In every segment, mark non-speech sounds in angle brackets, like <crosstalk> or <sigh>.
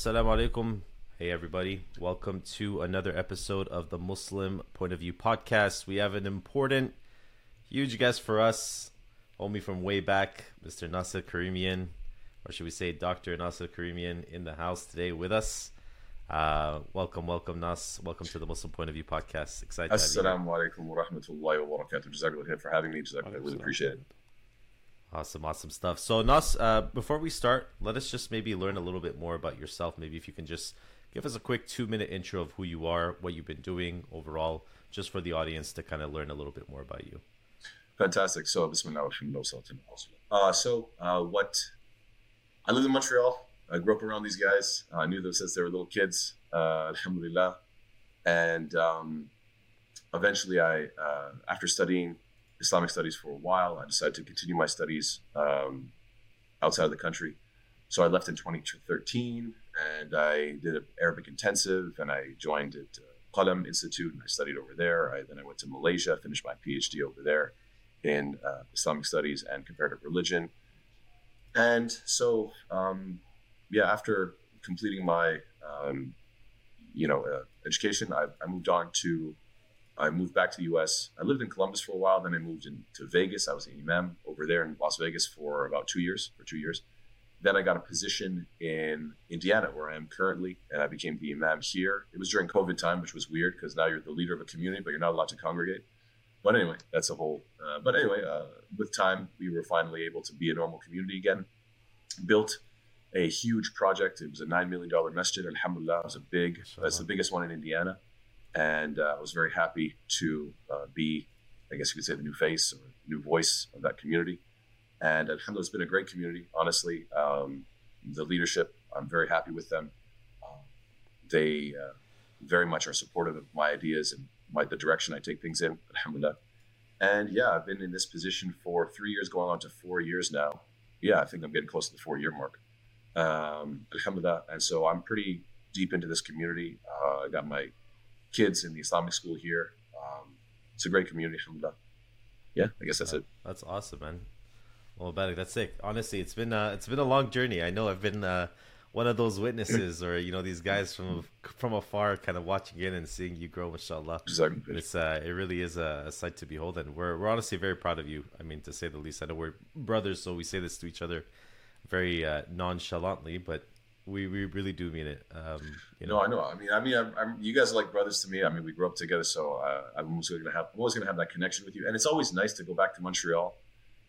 Assalamu alaikum. Hey, everybody. Welcome to another episode of the Muslim Point of View podcast. We have an important, huge guest for us, homie from way back, Mr. Nasser Karimian, or should we say Dr. Nasser Karimian, in the house today with us. Uh, welcome, welcome, Nas. Welcome to the Muslim Point of View podcast. Excited Assalamu alaikum wa rahmatullahi wa barakatuh. Jazakallah for having me. Jazakallah. I really appreciate it. Awesome, awesome stuff. So, Nas, uh, before we start, let us just maybe learn a little bit more about yourself. Maybe if you can just give us a quick two minute intro of who you are, what you've been doing overall, just for the audience to kind of learn a little bit more about you. Fantastic. So, Bismillah, uh, so uh, what I live in Montreal. I grew up around these guys. I knew them since they were little kids. Uh, <laughs> alhamdulillah. And um, eventually, I, uh, after studying Islamic studies for a while, I decided to continue my studies um, outside of the country. So I left in 2013 and I did an Arabic intensive and I joined at uh, Qalam Institute and I studied over there. I, then I went to Malaysia, finished my PhD over there in uh, Islamic studies and comparative religion. And so, um, yeah, after completing my, um, you know, uh, education, I, I, moved on to, I moved back to the U.S. I lived in Columbus for a while. Then I moved into Vegas. I was an imam over there in Las Vegas for about two years, for two years. Then I got a position in Indiana, where I am currently, and I became the imam here. It was during COVID time, which was weird because now you're the leader of a community, but you're not allowed to congregate. But anyway, that's a whole. Uh, but anyway, uh, with time, we were finally able to be a normal community again. Built a huge project. It was a nine million dollar masjid. Alhamdulillah, it was a big. It's the biggest one in Indiana, and uh, I was very happy to uh, be, I guess you could say, the new face or new voice of that community. And Alhamdulillah, it's been a great community, honestly. Um, the leadership, I'm very happy with them. Um, they uh, very much are supportive of my ideas and my, the direction I take things in, Alhamdulillah. And yeah, I've been in this position for three years, going on to four years now. Yeah, I think I'm getting close to the four year mark. Um, Alhamdulillah. And so I'm pretty deep into this community. Uh, I got my kids in the Islamic school here. Um, it's a great community, Alhamdulillah. Yeah, I guess that's yeah, it. That's awesome, man. Well, Barak, that's sick. Honestly, it's been uh, it's been a long journey. I know I've been uh, one of those witnesses, or you know, these guys from from afar, kind of watching in and seeing you grow, inshallah. Exactly. It's uh, it really is a, a, sight to behold, and we're we're honestly very proud of you. I mean, to say the least. I know we're brothers, so we say this to each other very uh, nonchalantly, but we, we really do mean it. Um, you know, no, I know. I mean, I mean, I'm, I'm, you guys are like brothers to me. I mean, we grew up together, so uh, I'm always going to have, I'm always going to have that connection with you. And it's always nice to go back to Montreal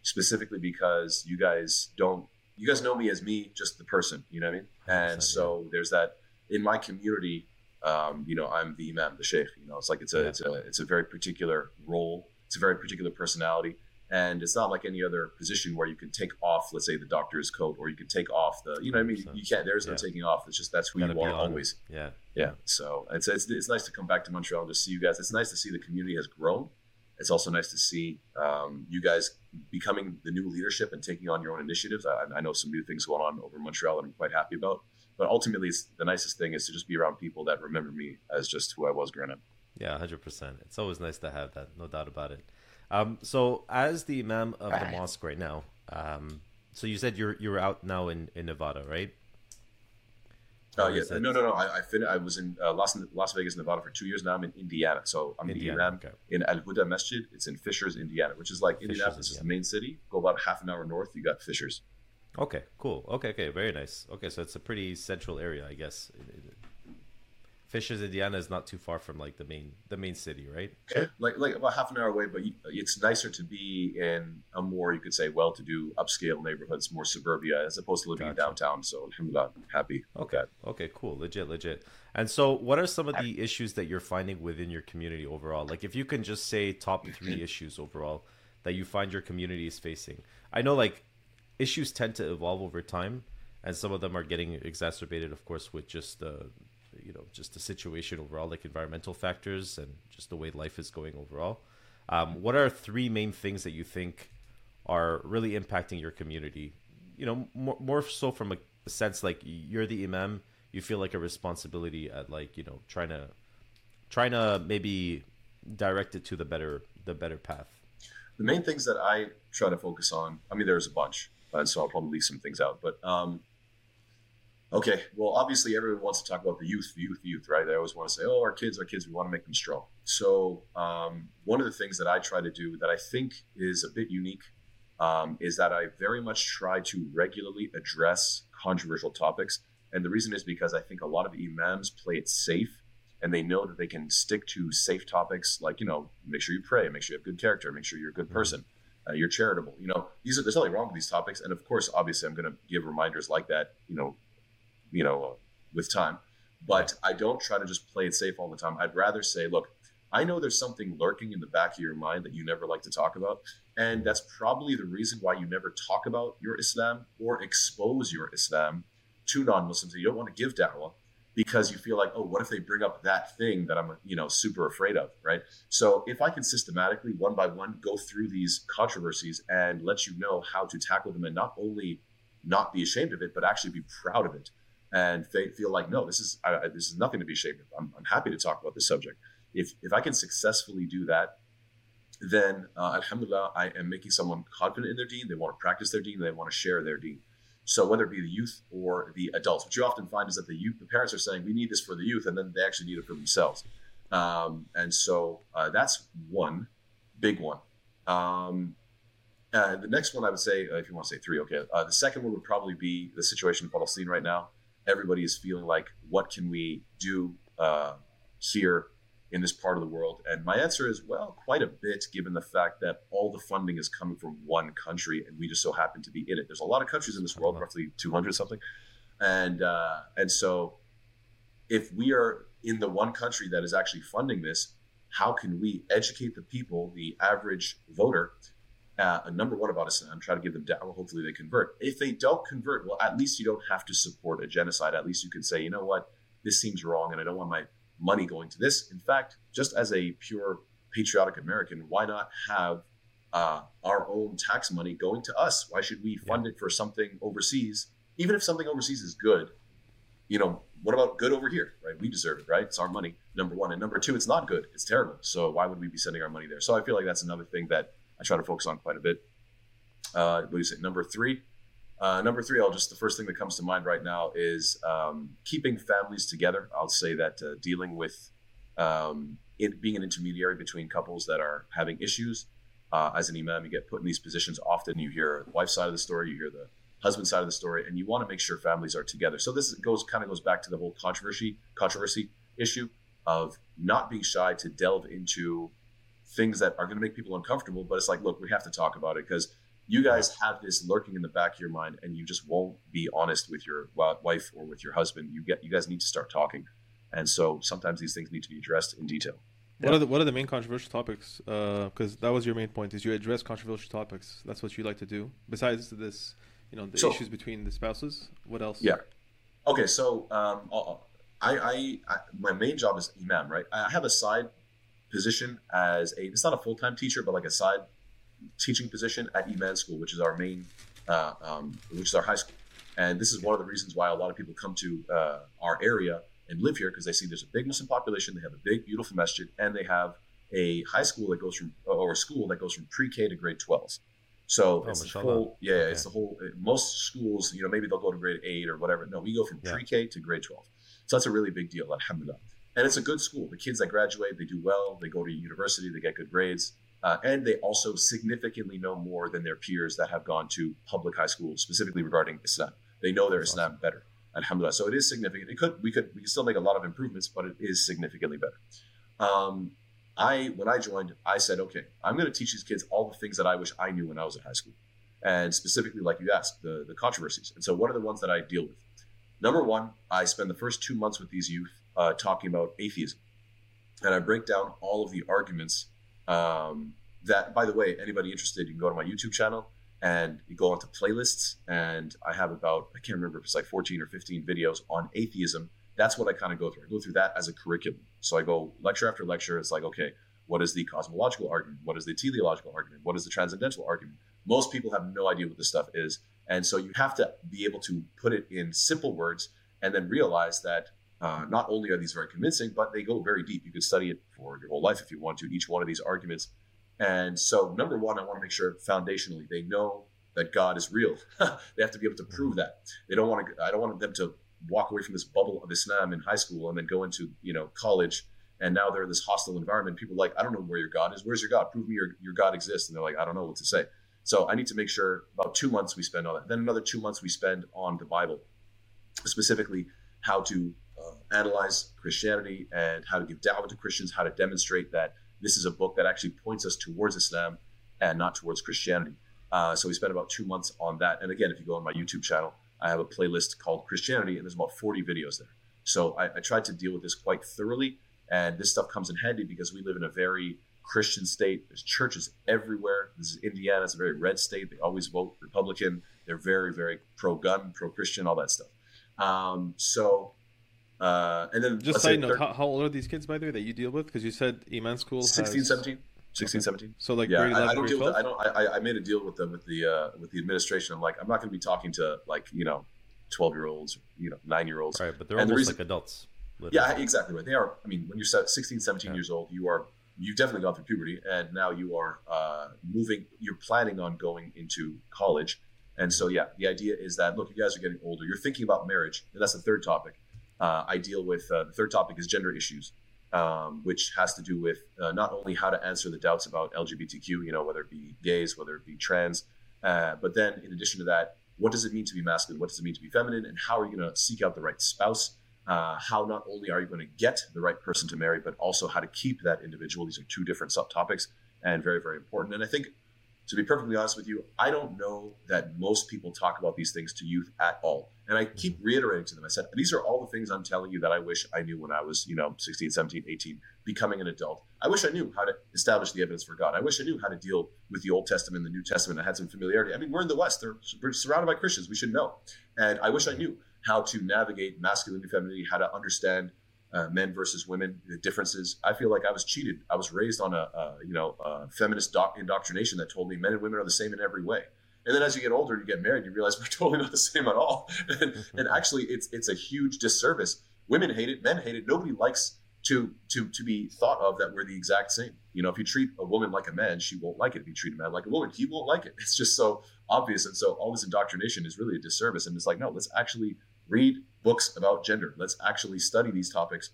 specifically because you guys don't you guys know me as me just the person you know what i mean and so there's that in my community um, you know i'm the imam the sheikh you know it's like it's a, yeah. it's a it's a very particular role it's a very particular personality and it's not like any other position where you can take off let's say the doctor's coat or you can take off the you know what i mean you can't there's no taking off it's just that's who you, you are always yeah yeah so it's, it's it's nice to come back to montreal and just see you guys it's nice to see the community has grown it's also nice to see um, you guys becoming the new leadership and taking on your own initiatives. I, I, know some new things going on over Montreal that I'm quite happy about. But ultimately, it's, the nicest thing is to just be around people that remember me as just who I was growing up. Yeah, hundred percent. It's always nice to have that, no doubt about it. Um, so, as the imam of the mosque right now, um, so you said you're you're out now in, in Nevada, right? Oh yeah, no, no, no. I I, fin- I was in uh, Las Las Vegas, Nevada for two years. Now I'm in Indiana, so I'm Indiana, the imam okay. in Al Huda Masjid. It's in Fishers, Indiana, which is like Fishers, Indianapolis is the main city. Go about half an hour north, you got Fishers. Okay, cool. Okay, okay, very nice. Okay, so it's a pretty central area, I guess. Fishers, Indiana is not too far from like the main the main city, right? Yeah, like like about half an hour away, but it's nicer to be in a more you could say well-to-do upscale neighborhoods, more suburbia, as opposed to living gotcha. downtown. So alhamdulillah, I'm happy. Okay, okay, cool, legit, legit. And so, what are some of the issues that you're finding within your community overall? Like, if you can just say top three <clears throat> issues overall that you find your community is facing. I know like issues tend to evolve over time, and some of them are getting exacerbated, of course, with just the you know just the situation overall, like environmental factors and just the way life is going overall. Um, what are three main things that you think are really impacting your community? You know, more, more so from a sense like you're the imam, you feel like a responsibility at like you know trying to trying to maybe direct it to the better the better path. The main things that I try to focus on, I mean, there's a bunch, and so I'll probably leave some things out, but um, Okay, well, obviously, everyone wants to talk about the youth, the youth, the youth, right? They always want to say, "Oh, our kids, our kids, we want to make them strong." So, um, one of the things that I try to do that I think is a bit unique um, is that I very much try to regularly address controversial topics, and the reason is because I think a lot of imams play it safe, and they know that they can stick to safe topics, like you know, make sure you pray, make sure you have good character, make sure you're a good person. Uh, you're charitable. You know, these are there's nothing wrong with these topics, and of course, obviously, I'm going to give reminders like that. You know, you know, uh, with time. But I don't try to just play it safe all the time. I'd rather say, look, I know there's something lurking in the back of your mind that you never like to talk about. And that's probably the reason why you never talk about your Islam or expose your Islam to non Muslims. You don't want to give da'wah because you feel like, oh, what if they bring up that thing that I'm, you know, super afraid of, right? So if I can systematically, one by one, go through these controversies and let you know how to tackle them and not only not be ashamed of it, but actually be proud of it and they feel like no this is I, this is nothing to be ashamed of. I'm, I'm, happy to talk about this subject. If if i can successfully do that then uh, alhamdulillah i am making someone confident in their deen. They want to practice their deen they want to share their deen. So whether it be the youth or the adults what you often find is that the youth the parents are saying we need this for the youth and then they actually need it for themselves. Um, and so uh, that's one big one. Um, uh, the next one I would say, uh, if you want to say three, okay. Uh, the second one would probably be the situation in Palestine right now everybody is feeling like, what can we do uh, here in this part of the world? And my answer is, well, quite a bit, given the fact that all the funding is coming from one country, and we just so happen to be in it. There's a lot of countries in this world, roughly 200 something, and uh, and so if we are in the one country that is actually funding this, how can we educate the people, the average voter, uh, number one about Islam, try to give them da'wah. Hopefully they convert. If they don't convert, well, at least you don't have to support a genocide. At least you can say, you know what, this seems wrong, and I don't want my money going to this. In fact, just as a pure patriotic American, why not have uh, our own tax money going to us? Why should we fund yeah. it for something overseas, even if something overseas is good? You know, what about good over here, right? We deserve it, right? It's our money, number one. And number two, it's not good. It's terrible. So why would we be sending our money there? So I feel like that's another thing that I try to focus on quite a bit. Uh, what do you say? Number three. Uh, number three, I'll just the first thing that comes to mind right now is um, keeping families together. I'll say that uh, dealing with um, it being an intermediary between couples that are having issues. Uh, as an imam, you get put in these positions. Often, you hear the wife's side of the story, you hear the husband side of the story, and you want to make sure families are together. So this goes kind of goes back to the whole controversy controversy issue of not being shy to delve into things that are going to make people uncomfortable. But it's like, look, we have to talk about it because you guys have this lurking in the back of your mind, and you just won't be honest with your wife or with your husband. You get, you guys need to start talking, and so sometimes these things need to be addressed in detail. What are the what are the main controversial topics? Because uh, that was your main point: is you address controversial topics. That's what you like to do. Besides this, you know, the so, issues between the spouses. What else? Yeah. Okay, so um, I, I, I, my main job is imam, right? I have a side position as a it's not a full time teacher, but like a side teaching position at Iman School, which is our main, uh, um, which is our high school. And this is one of the reasons why a lot of people come to uh, our area and live here because they see there's a big Muslim population, they have a big, beautiful masjid, and they have a high school that goes from or a school that goes from pre-K to grade 12. So oh, it's the whole, yeah, okay. it's the whole. Most schools, you know, maybe they'll go to grade eight or whatever. No, we go from yeah. pre-K to grade 12. So that's a really big deal. Alhamdulillah and it's a good school. The kids that graduate, they do well. They go to university, they get good grades, uh, and they also significantly know more than their peers that have gone to public high school, specifically regarding Islam. They know their Islam better. Alhamdulillah. So it is significant. It could we could we could still make a lot of improvements, but it is significantly better. Um, I when I joined, I said, okay, I'm going to teach these kids all the things that I wish I knew when I was in high school, and specifically, like you asked, the the controversies. And so, what are the ones that I deal with? Number one, I spend the first two months with these youth uh, talking about atheism. And I break down all of the arguments um, that, by the way, anybody interested, you can go to my YouTube channel and you go onto playlists. And I have about, I can't remember if it's like 14 or 15 videos on atheism. That's what I kind of go through. I go through that as a curriculum. So I go lecture after lecture. It's like, okay, what is the cosmological argument? What is the teleological argument? What is the transcendental argument? Most people have no idea what this stuff is. And so you have to be able to put it in simple words and then realize that uh, not only are these very convincing, but they go very deep. You could study it for your whole life if you want to, each one of these arguments. And so, number one, I want to make sure foundationally they know that God is real. <laughs> they have to be able to prove that. They don't want to. I don't want them to walk away from this bubble of Islam in high school and then go into you know college and now they're in this hostile environment. People like, I don't know where your God is. Where's your God? Prove me your, your God exists. And they're like, I don't know what to say. So I need to make sure about two months we spend on that. Then another two months we spend on the Bible, specifically how to analyze Christianity and how to give dawah to Christians, how to demonstrate that this is a book that actually points us towards Islam and not towards Christianity. Uh, so we spent about two months on that. And again, if you go on my YouTube channel, I have a playlist called Christianity, and there's about 40 videos there. So I, I tried to deal with this quite thoroughly and this stuff comes in handy because we live in a very Christian state. There's churches everywhere. This is Indiana. It's a very red state. They always vote Republican. They're very, very pro-gun, pro-Christian, all that stuff. Um, so, uh, and then just side note, how, how, old are these kids, by the way, that you deal with? Because you said Iman School 16, has... 17. 16, okay. 17. So like, yeah, I, I, don't deal with. I don't. I, I made a deal with them with the uh, with the administration. I'm like, I'm not going to be talking to like you know, 12 year olds, you know, nine year olds. Right, but they're and almost the reason, like adults. Literally. Yeah, exactly right. They are. I mean, when you're 16, 17 yeah. years old, you are you've definitely gone through puberty, and now you are uh, moving. You're planning on going into college, and so yeah, the idea is that look, you guys are getting older. You're thinking about marriage, and that's the third topic. Uh, I deal with uh, the third topic is gender issues, um, which has to do with uh, not only how to answer the doubts about LGBTQ, you know, whether it be gays, whether it be trans, uh, but then in addition to that, what does it mean to be masculine? What does it mean to be feminine? And how are you going to seek out the right spouse? uh, how not only are you going to get the right person to marry, but also how to keep that individual. These are two different subtopics and very, very important. And I think, to be perfectly honest with you, I don't know that most people talk about these things to youth at all. And I keep mm-hmm. reiterating to them, I said, these are all the things I'm telling you that I wish I knew when I was, you know, 16, 17, 18, becoming an adult. I wish I knew how to establish the evidence for God. I wish I knew how to deal with the Old Testament and the New Testament. I had some familiarity. I mean, we're in the West, They're, we're surrounded by Christians. We should know. And I wish I knew how to navigate masculinity, femininity, how to understand uh, men versus women, the differences. I feel like I was cheated. I was raised on a, a you know a feminist doc- indoctrination that told me men and women are the same in every way. And then as you get older, you get married, you realize <laughs> we're totally not the same at all. <laughs> and, and actually, it's it's a huge disservice. Women hate it, men hate it. Nobody likes to to to be thought of that we're the exact same. You know, if you treat a woman like a man, she won't like it. If you treat a man like a woman, he won't like it. <laughs> It's just so obvious. And so all this indoctrination is really a disservice. And it's like, no, let's actually read books about gender. Let's actually study these topics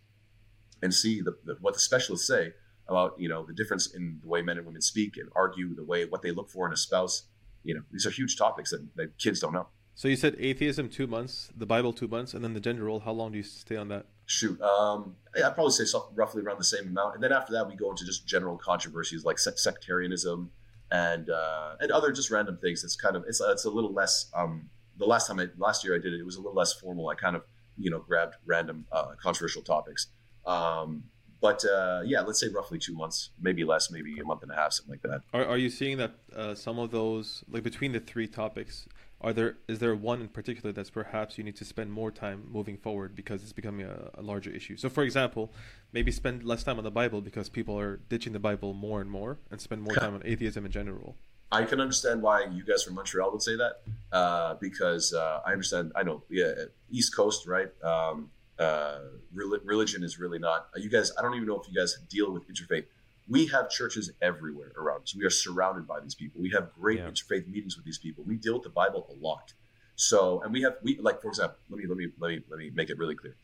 and see the, the, what the specialists say about you know the difference in the way men and women speak and argue, the way what they look for in a spouse. You know, these are huge topics that, that kids don't know. So you said atheism two months, the Bible two months, and then the gender role. How long do you stay on that? Shoot, um, I'd probably say roughly around the same amount, and then after that we go into just general controversies like sectarianism and uh, and other just random things. It's kind of it's it's a little less um, the last time I last year I did it, it was a little less formal. I kind of you know grabbed random uh, controversial topics. Um, but uh, yeah, let's say roughly two months, maybe less, maybe a month and a half, something like that. Are, are you seeing that uh, some of those, like between the three topics, are there is there one in particular that's perhaps you need to spend more time moving forward because it's becoming a, a larger issue? So, for example, maybe spend less time on the Bible because people are ditching the Bible more and more, and spend more time on atheism in general. I can understand why you guys from Montreal would say that uh, because uh, I understand. I know, yeah, East Coast, right? Um, uh, religion is really not. You guys, I don't even know if you guys deal with interfaith. We have churches everywhere around us. We are surrounded by these people. We have great yeah. interfaith meetings with these people. We deal with the Bible a lot. So, and we have we like for example, let me let me let me let me make it really clear.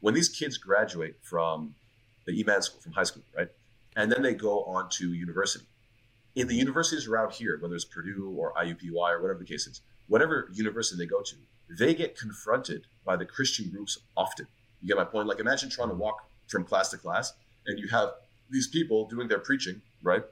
When these kids graduate from the Iman school, from high school, right, and then they go on to university in the universities around here, whether it's Purdue or IUPUI or whatever the case is, whatever university they go to, they get confronted by the Christian groups often. You get my point? Like imagine trying to walk from class to class and you have these people doing their preaching, right?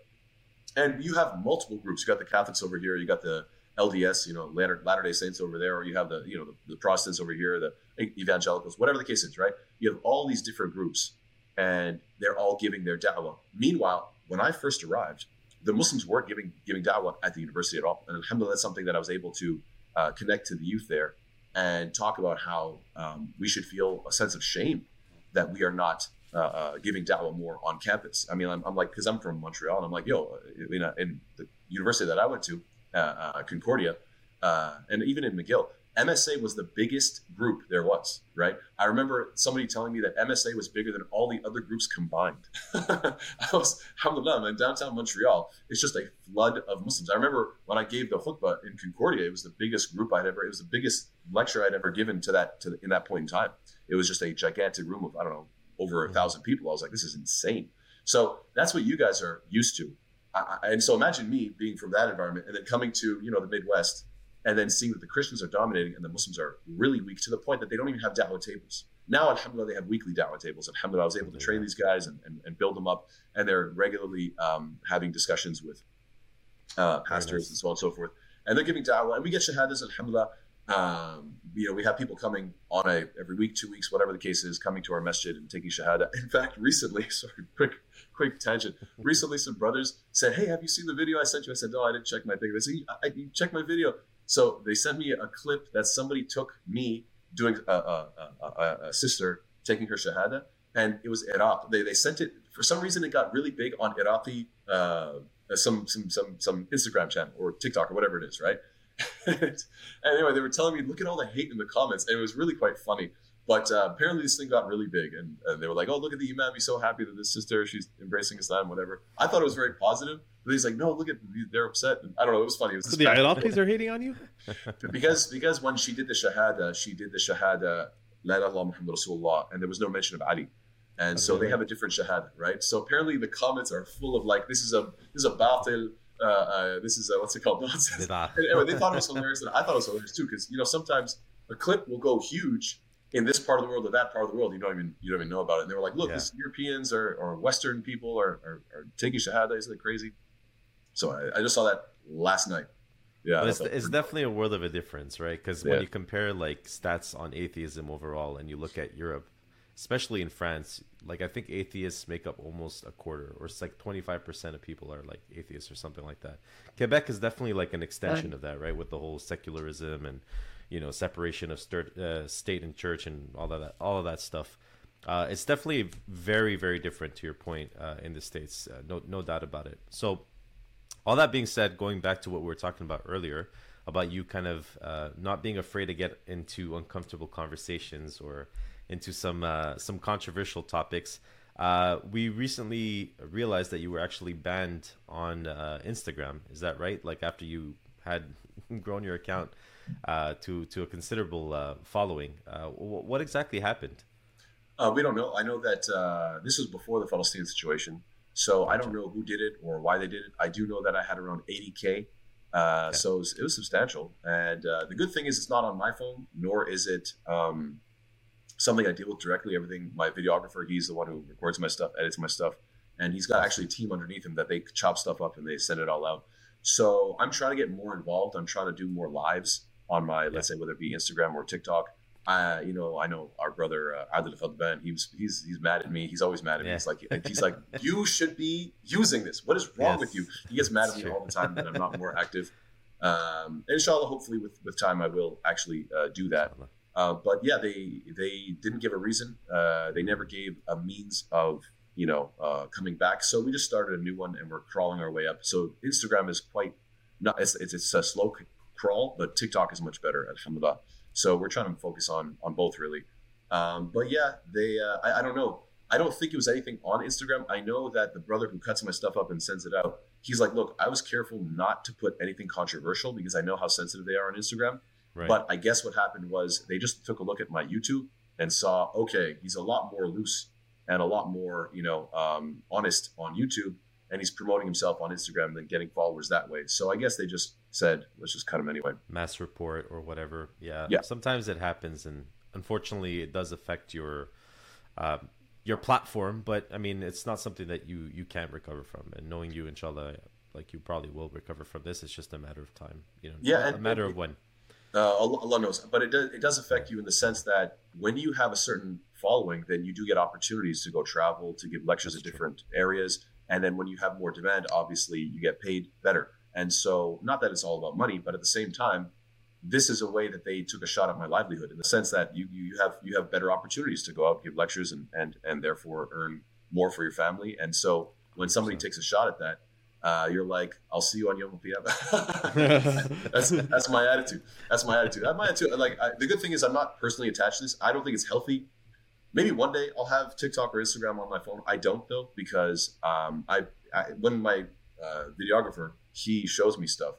And you have multiple groups. You got the Catholics over here, you got the LDS, you know, Latter Day Saints over there, or you have the, you know, the, the Protestants over here, the evangelicals, whatever the case is, right? You have all these different groups and they're all giving their dawah. Meanwhile, when I first arrived, the Muslims weren't giving giving da'wah at the university at all. And alhamdulillah, that's something that I was able to uh, connect to the youth there and talk about how um, we should feel a sense of shame that we are not uh, uh, giving da'wah more on campus. I mean, I'm, I'm like, because I'm from Montreal, and I'm like, yo, uh, in, in the university that I went to, uh, uh, Concordia, and even in McGill, MSA was the biggest group there was, right? I remember somebody telling me that MSA was bigger than all the other groups combined. <laughs> I was, alhamdulillah, in downtown Montreal, it's just a flood of Muslims. I remember when I gave the khutbah in Concordia, it was the biggest group I'd ever, it was the biggest lecture I'd ever given to that, to in that point in time. It was just a gigantic room of, I don't know, over a thousand people. I was like, this is insane. So that's what you guys are used to. I, and so imagine me being from that environment and then coming to, you know, the Midwest and then seeing that the Christians are dominating and the Muslims are really weak to the point that they don't even have da'wah tables. Now, alhamdulillah, they have weekly da'wah tables. Alhamdulillah, I was able to train these guys and, and, and build them up, and they're regularly um, having discussions with uh, pastors nice. and so on and so forth. And they're giving da'wah, and we get shahadas, alhamdulillah. Um, you know, we have people coming on a every week, two weeks, whatever the case is, coming to our masjid and taking shahada. In fact, recently, <laughs> sorry, quick, quick tangent. Recently, some brothers said, "Hey, have you seen the video I sent you?" I said, "No, I didn't check my thing." They said, "I, I check my video." So they sent me a clip that somebody took me doing a, a, a, a sister taking her shahada, and it was Iraq. They, they sent it for some reason. It got really big on Iraqi uh, uh some some some some Instagram channel or TikTok or whatever it is, right? <laughs> anyway, they were telling me, look at all the hate in the comments, and it was really quite funny. But uh, apparently, this thing got really big, and, and, they were like, "Oh, look at the imam! He's so happy that this sister she's embracing Islam, whatever." I thought it was very positive, but he's like, "No, look at they're upset." And I don't know. It was funny. It was so the Iraqis are hating on you <laughs> because because when she did the shahada, she did the shahada La ilaha Muhammad Rasulullah, and there was no mention of Ali. And so they have a different shahada, right? So apparently the comments are full of like, this is a this is a batil, uh, uh, this is a, what's it called? <laughs> Nonsense. anyway, they thought it was hilarious, and I thought it was hilarious too, because you know sometimes a clip will go huge, in this part of the world or that part of the world, you don't even you don't even know about it. And they were like, look, yeah. this Europeans or, or Western people are, are, are taking shahada. Isn't it crazy? So I, I just saw that last night. Yeah, it's, it's definitely a world of a difference, right? Because yeah. when you compare like stats on atheism overall, and you look at Europe, especially in France, like I think atheists make up almost a quarter, or it's like twenty five percent of people are like atheists or something like that. Quebec is definitely like an extension of that, right? With the whole secularism and you know separation of stir, uh, state and church and all of that all of that stuff. Uh, it's definitely very very different to your point uh, in the states. Uh, no no doubt about it. So all that being said, going back to what we were talking about earlier about you kind of uh, not being afraid to get into uncomfortable conversations or into some uh, some controversial topics. Uh, we recently realized that you were actually banned on uh, Instagram. Is that right? Like after you had <laughs> grown your account uh, to to a considerable uh, following. What exactly happened? We don't know. I know that this was before the Palestinian situation, so I don't know who did it or why they did it. I do know that I had around 80k, uh, so it was, it was, substantial. And the good thing is, it's not on my phone, nor is it. Um, something I deal with directly. Everything, my videographer, he's the one who records my stuff, edits my stuff, and he's got actually a team underneath him that they chop stuff up and they send it all out. So I'm trying to get more involved. I'm trying to do more lives on my, let's say, whether it be Instagram or TikTok. Uh, you know, I know our brother uh, Adil Fadban. He's he's he's mad at me. He's always mad at me. He's like he's like <laughs> you should be using this. What is wrong yes. with you? He gets mad at me all the time that I'm not more <laughs> active. Um, inshallah, hopefully with with time I will actually uh, do that. Uh, but yeah, they they didn't give a reason. Uh, they never gave a means of you know uh, coming back. So we just started a new one and we're crawling our way up. So Instagram is quite not it's it's, it's a slow crawl, but TikTok is much better, alhamdulillah. So we're trying to focus on on both really. Um, but yeah, they uh, I, I, don't know. I don't think it was anything on Instagram. I know that the brother who cuts my stuff up and sends it out, he's like, look, I was careful not to put anything controversial because I know how sensitive they are on Instagram. Right. But I guess what happened was they just took a look at my YouTube and saw, okay, he's a lot more loose and a lot more, you know, um, honest on YouTube, and he's promoting himself on Instagram and then getting followers that way. So I guess they just said, let's just cut him anyway. Mass report or whatever. Yeah. Yeah. Sometimes it happens, and unfortunately, it does affect your uh, your platform. But I mean, it's not something that you you can't recover from. And knowing you, inshallah, like you probably will recover from this. It's just a matter of time. You know. Yeah. A matter of when. Uh, Allah knows, but it does it does affect you in the sense that when you have a certain following, then you do get opportunities to go travel, to give lectures That's at different areas, and then when you have more demand, obviously you get paid better. And so, not that it's all about money, but at the same time, this is a way that they took a shot at my livelihood in the sense that you you have you have better opportunities to go out give lectures and and and therefore earn more for your family. And so when somebody takes a shot at that, uh, you're like, I'll see you on Yom Qiyamah. <laughs> that's that's my attitude. That's my attitude. That's my attitude. Like I, the good thing is, I'm not personally attached to this. I don't think it's healthy. Maybe one day I'll have TikTok or Instagram on my phone. I don't though because um, I, I when my uh, videographer he shows me stuff,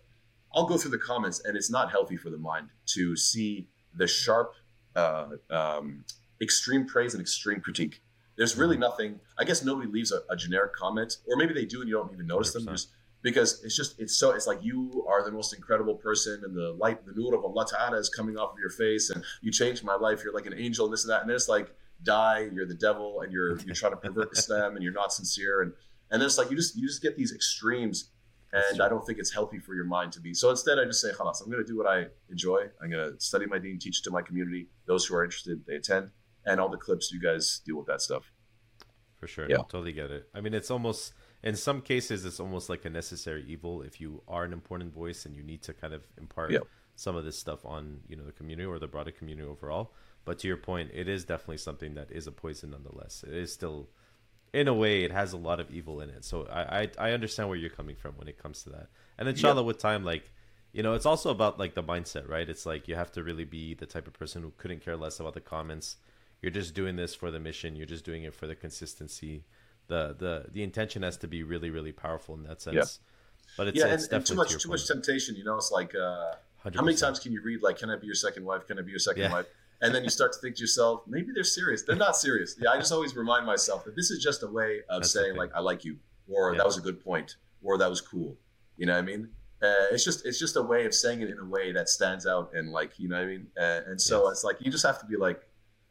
I'll go through the comments and it's not healthy for the mind to see the sharp, uh, um, extreme praise and extreme critique. There's really Mm-hmm. nothing. I guess nobody leaves a, a generic comment, or maybe they do and you don't even notice them. 100%. Just because it's just it's so it's like you are the most incredible person and the light the nur of Allah Ta'ala is coming off of your face and you changed my life you're like an angel and this and that and then it's like die you're the devil and you're you're trying to pervert <laughs> Islam and you're not sincere and and then it's like you just you just get these extremes and. I don't think it's healthy for your mind to be so instead I just say khalas I'm going to do what I enjoy I'm going to study my deen teach it to my community those who are interested they attend and all the clips you guys deal with that stuff For sure. Yeah. Totally get it. I mean, it's almost, in some cases, it's almost like a necessary evil if you are an important voice and you need to kind of impart Yeah. some of this stuff on, you know, the community or the broader community overall. But to your point, it is definitely something that is a poison nonetheless. It is still, in a way, it has a lot of evil in it. So I, I, I understand where you're coming from when it comes to that. And inshallah, with time, like, you know, it's also about like the mindset, right? It's like you have to really be the type of person who couldn't care less about the comments. You're just doing this for the mission. You're just doing it for the consistency. The the the intention has to be really really powerful in that sense. Yeah. But it's, yeah it's and, and too much to too point. much temptation you know it's like uh 100%. How many times can you read like, "Can I be your second wife? Can I be your second Yeah. wife?" And then you start to think to yourself, maybe they're serious. They're not serious. Yeah, I just always remind myself that this is just a way of That's saying like, "I like you," or Yeah. "That was a good point," or "That was cool." You know what I mean? Uh, it's just it's just a way of saying it in a way that stands out and like you know what I mean. Uh, and so Yes. it's like you just have to be like,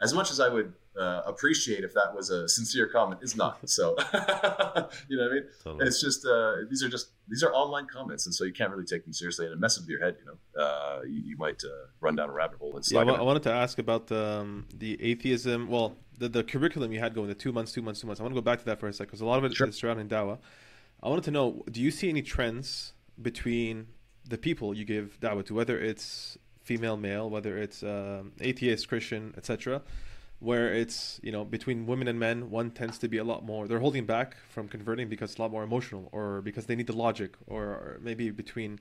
as much as I would uh, appreciate if that was a sincere comment, it's not. So <laughs> you know what I mean? Totally. It's just uh, these are just these are online comments, and so you can't really take them seriously, and it messes with your head. You know, uh, you, you might uh, run down a rabbit hole. It's Yeah, I I wanted to ask about the um, the atheism. Well, the, the curriculum you had going, the two months, two months, two months. I want to go back to that for a second because a lot of it is Sure. surrounding dawah. I wanted to know: Do you see any trends between the people you give dawah to, whether it's female, male, whether it's um, atheist, Christian, etc., where it's you know between women and men, one tends to be a lot more. They're holding back from converting because it's a lot more emotional, or because they need the logic, or, maybe between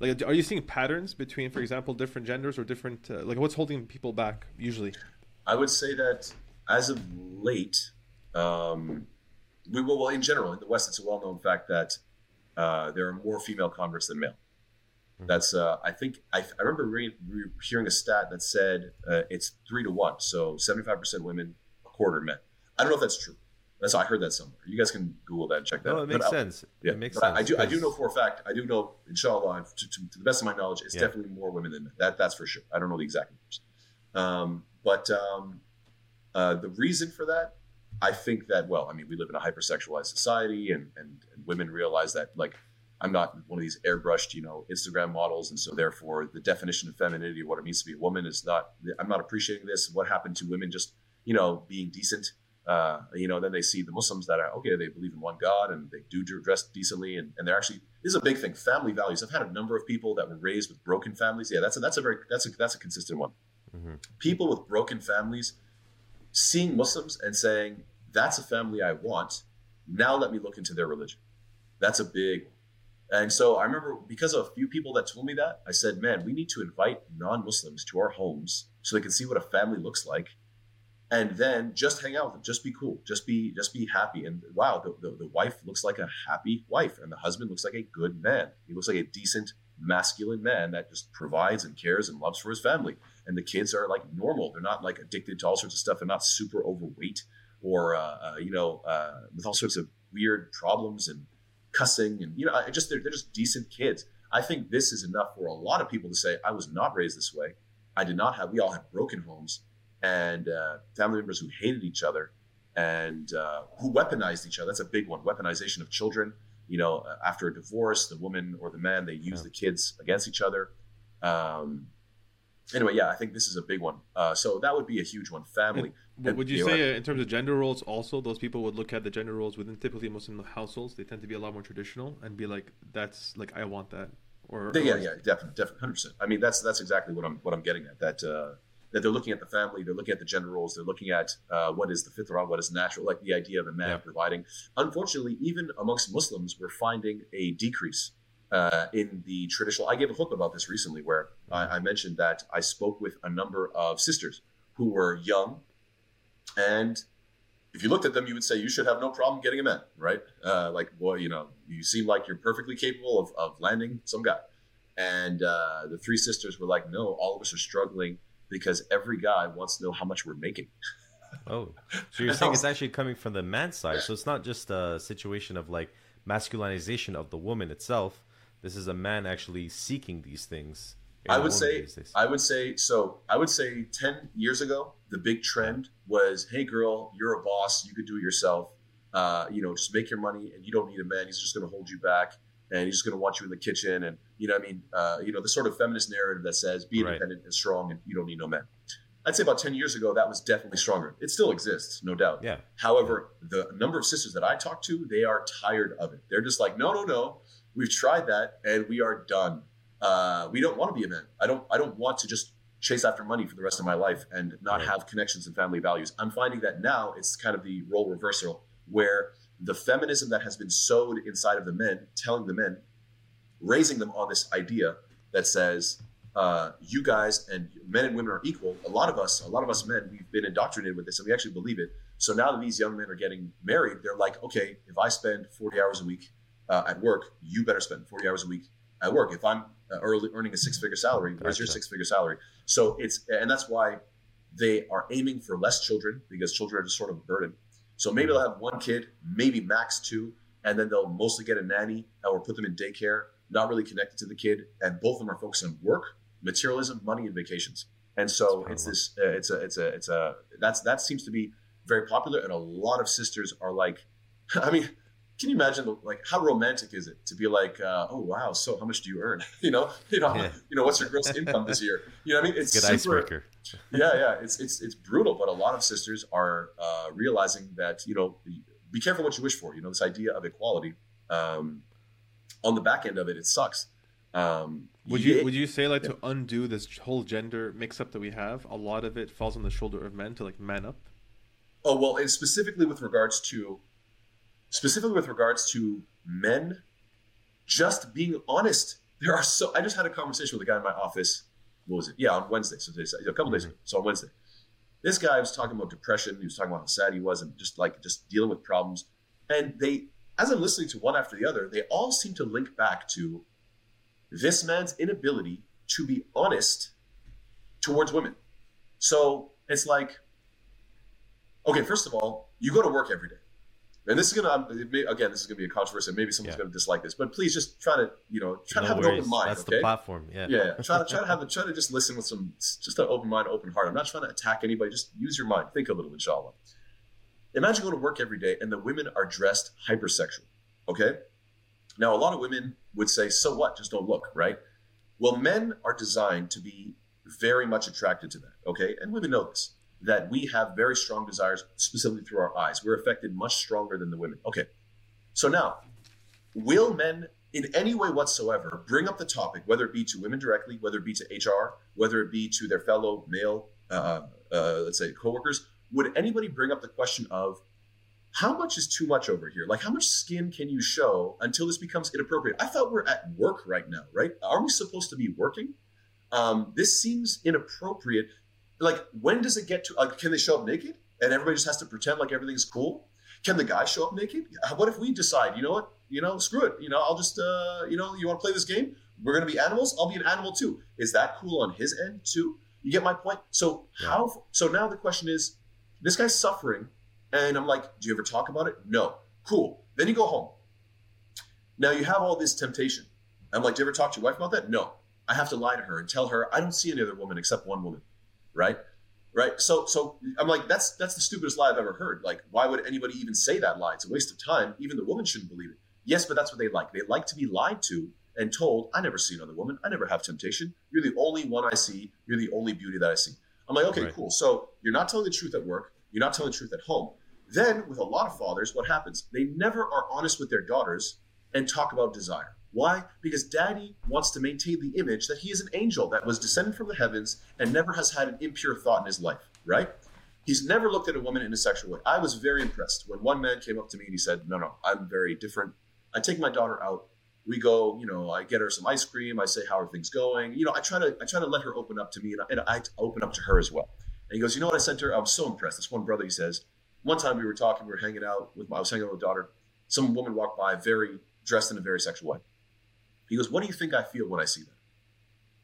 like, are you seeing patterns between, for example, different genders or different? Uh, like, what's holding people back usually? I would say that as of late, um, we will, well, in general, in the West, it's a well known fact that uh, there are more female converts than male. That's, uh, I think, I, I remember re- re- hearing a stat that said uh, it's three to one. So 75% women, a quarter men. I don't know if that's true. That's I heard that somewhere. You guys can Google that and check that no, out. it makes But I- sense. Yeah, It makes but sense. I do. I do know for a fact. I do know, inshallah, to, to, to the best of my knowledge, it's Yeah. definitely more women than men. That that's for sure. I don't know the exact numbers, um, but um, uh, the reason for that, I think that well, I mean, we live in a hypersexualized society, and, and and women realize that like I'm not one of these airbrushed, you know, Instagram models, and so therefore the definition of femininity, what it means to be a woman, is not. I'm not appreciating this. What happened to women just you know being decent? uh, you know, then they see the Muslims that are okay, they believe in one God and they do dress decently, and, and they're actually this is a big thing. Family values. I've had a number of people that were raised with broken families. Yeah, that's a, that's a very that's a that's a consistent one. Mhm. People with broken families seeing Muslims and saying that's a family I want. Now let me look into their religion. That's a big one. And so I remember because of a few people that told me that, I said, man, we need to invite non Muslims to our homes so they can see what a family looks like and then just hang out with them. Just be cool. Just be just be happy. And wow the, the, the wife looks like a happy wife and the husband looks like a good man. He looks like a decent masculine man that just provides and cares and loves for his family. And the kids are like normal. They're not like addicted to all sorts of stuff. They're not super overweight or uh, uh, you know uh, with all sorts of weird problems and cussing and you know I just they're, they're just decent kids i think this is enough for a lot of people to say i was not raised this way i did not have we all had broken homes and uh, family members who hated each other and uh, who weaponized each other. That's a big one. Weaponization of children. You know, uh, after a divorce, the woman or the man they use Yeah. the kids against each other. Um, anyway, yeah, I think this is a big one. Uh, so that would be a huge one. Family. But would you say, uh, in terms of gender roles, also those people would look at the gender roles within typically Muslim households? They tend to be a lot more traditional and be like, "That's like I want that." Or Yeah, or- yeah, definitely, definitely, hundred percent. I mean, that's that's exactly what I'm what I'm getting at. That uh, that they're looking at the family, they're looking at the gender roles, they're looking at uh, what is the fitrah, what is natural, like the idea of a man Yeah. providing. Unfortunately, even amongst Muslims, we're finding a decrease uh, in the traditional. I gave a hook about this recently where I, I mentioned that I spoke with a number of sisters who were young, and if you looked at them, you would say you should have no problem getting a man, right? Uh, like, boy, you know, you seem like you're perfectly capable of, of landing some guy. And uh, the three sisters were like, no, all of us are struggling because every guy wants to know how much we're making. <laughs> Oh, so you're <laughs> saying it's actually coming from the man side. So it's not just a situation of like masculinization of the woman itself. This is a man actually seeking these things. I would say. I would say, so I would say 10 years ago, the big trend was, hey, girl, you're a boss. You could do it yourself. Uh, you know, just make your money and you don't need a man. He's just going to hold you back and he's just going to want you in the kitchen. And, you know, what I mean, uh, you know, the sort of feminist narrative that says be Right. independent and strong and you don't need no man. I'd say about 10 years ago, that was definitely stronger. It still exists, no doubt. yeah, However, the number of sisters that I talk to, they are tired of it. They're just like, no, no, no, we've tried that and we are done. Uh, we don't want to be a man. I don't. I don't want to just chase after money for the rest of my life and not have connections and family values. I'm finding that now it's kind of the role reversal where the feminism that has been sowed inside of the men, telling the men, raising them on this idea that says uh, you guys and men and women are equal. A lot of us, a lot of us men, we've been indoctrinated with this and we actually believe it. So now that these young men are getting married, they're like, okay, if I spend 40 hours a week uh, at work, you better spend 40 hours a week at work. If I'm early, earning a six figure salary, where's your six figure salary? So it's, and that's why they are aiming for less children because children are just sort of a burden. So maybe they'll have one kid, maybe max two, and then they'll mostly get a nanny or put them in daycare, not really connected to the kid. And both of them are focused on work, materialism, money, and vacations. And so it's this, uh, it's a, it's a, it's a, that's, that seems to be very popular. And a lot of sisters are like, <laughs> I mean, can you imagine like how romantic is it to be like, uh, oh wow, so how much do you earn? <laughs> you know, <laughs> you know, Yeah. you know, what's your gross income this year? <laughs> You know what I mean? It's good super, icebreaker. yeah, yeah, it's it's it's brutal, but a lot of sisters are uh, realizing that you know, be careful what you wish for. You know, this idea of equality. Um, on the back end of it, it sucks. Um, Would you yeah, would you say like to undo this whole gender mix up that we have? A lot of it falls on the shoulder of men to like man up. Oh well, and specifically with regards to, specifically with regards to men, just being honest. There are so. I just had a conversation with a guy in my office. What was it? Yeah, on Wednesday. So a couple days mm-hmm. ago. So on Wednesday, this guy was talking about depression. He was talking about how sad he was and just like just dealing with problems. And they, as I'm listening to one after the other, they all seem to link back to this man's inability to be honest towards women. So it's like okay, first of all, you go to work every day. And this is gonna um, it may- again, this is gonna be a controversy. Maybe someone's Yeah. gonna dislike this, but please just try to you know try to No have an open mind. That's okay? the platform. Yeah. yeah, yeah. Try to try to have a, <laughs> try to just listen with some just an open mind, open heart. I'm not trying to attack anybody. Just use your mind. Think a little, inshallah. Imagine going to work every day and the women are dressed hypersexual. Okay. Now a lot of women would say, "So what? Just don't look." Right. Well, men are designed to be very much attracted to that. Okay, and women know this that we have very strong desires, specifically through our eyes. We're affected much stronger than the women. Okay. So now, will men in any way whatsoever bring up the topic, whether it be to women directly, whether it be to HR, whether it be to their fellow male, uh, uh, let's say, coworkers, would anybody bring up the question of how much is too much over here? Like, how much skin can you show until this becomes inappropriate? I thought we're at work right now, right? Are we supposed to be working? Um, this seems inappropriate. Like, when does it get to? Like, can they show up naked and everybody just has to pretend like everything's cool? Can the guy show up naked? What if we decide, you know what? You know, screw it. You know, I'll just, uh, you know, you want to play this game? We're going to be animals. I'll be an animal too. Is that cool on his end too? You get my point. So Yeah. how? So now the question is, this guy's suffering, and I'm like, do you ever talk about it? No. Cool. Then you go home. Now you have all this temptation. I'm like, do you ever talk to your wife about that? No. I have to lie to her and tell her I don't see any other woman except one woman, right? Right. So, so I'm like, that's that's the stupidest lie I've ever heard. Like, why would anybody even say that lie? It's a waste of time. Even the woman shouldn't believe it. Yes, but that's what they like. They like to be lied to and told, I never see another woman. I never have temptation. You're the only one I see. You're the only beauty that I see. I'm like, okay, Right. cool. So you're not telling the truth at work. You're not telling the truth at home. Then, with a lot of fathers, what happens? They never are honest with their daughters and talk about desire. Why? Because daddy wants to maintain the image that he is an angel that was descended from the heavens and never has had an impure thought in his life, right? He's never looked at a woman in a sexual way. I was very impressed when one man came up to me and he said, No, no, I'm very different. I take my daughter out. We go, you know, I get her some ice cream. I say, How are things going? You know, I try to I try to let her open up to me and I, and I open up to her as well. And he goes, You know what I to her? I was so impressed. This one brother, he says, One time we were talking, we were hanging out with my, I was hanging out with daughter. Some woman walked by, very dressed in a very sexual way. He goes, What do you think I feel when I see that?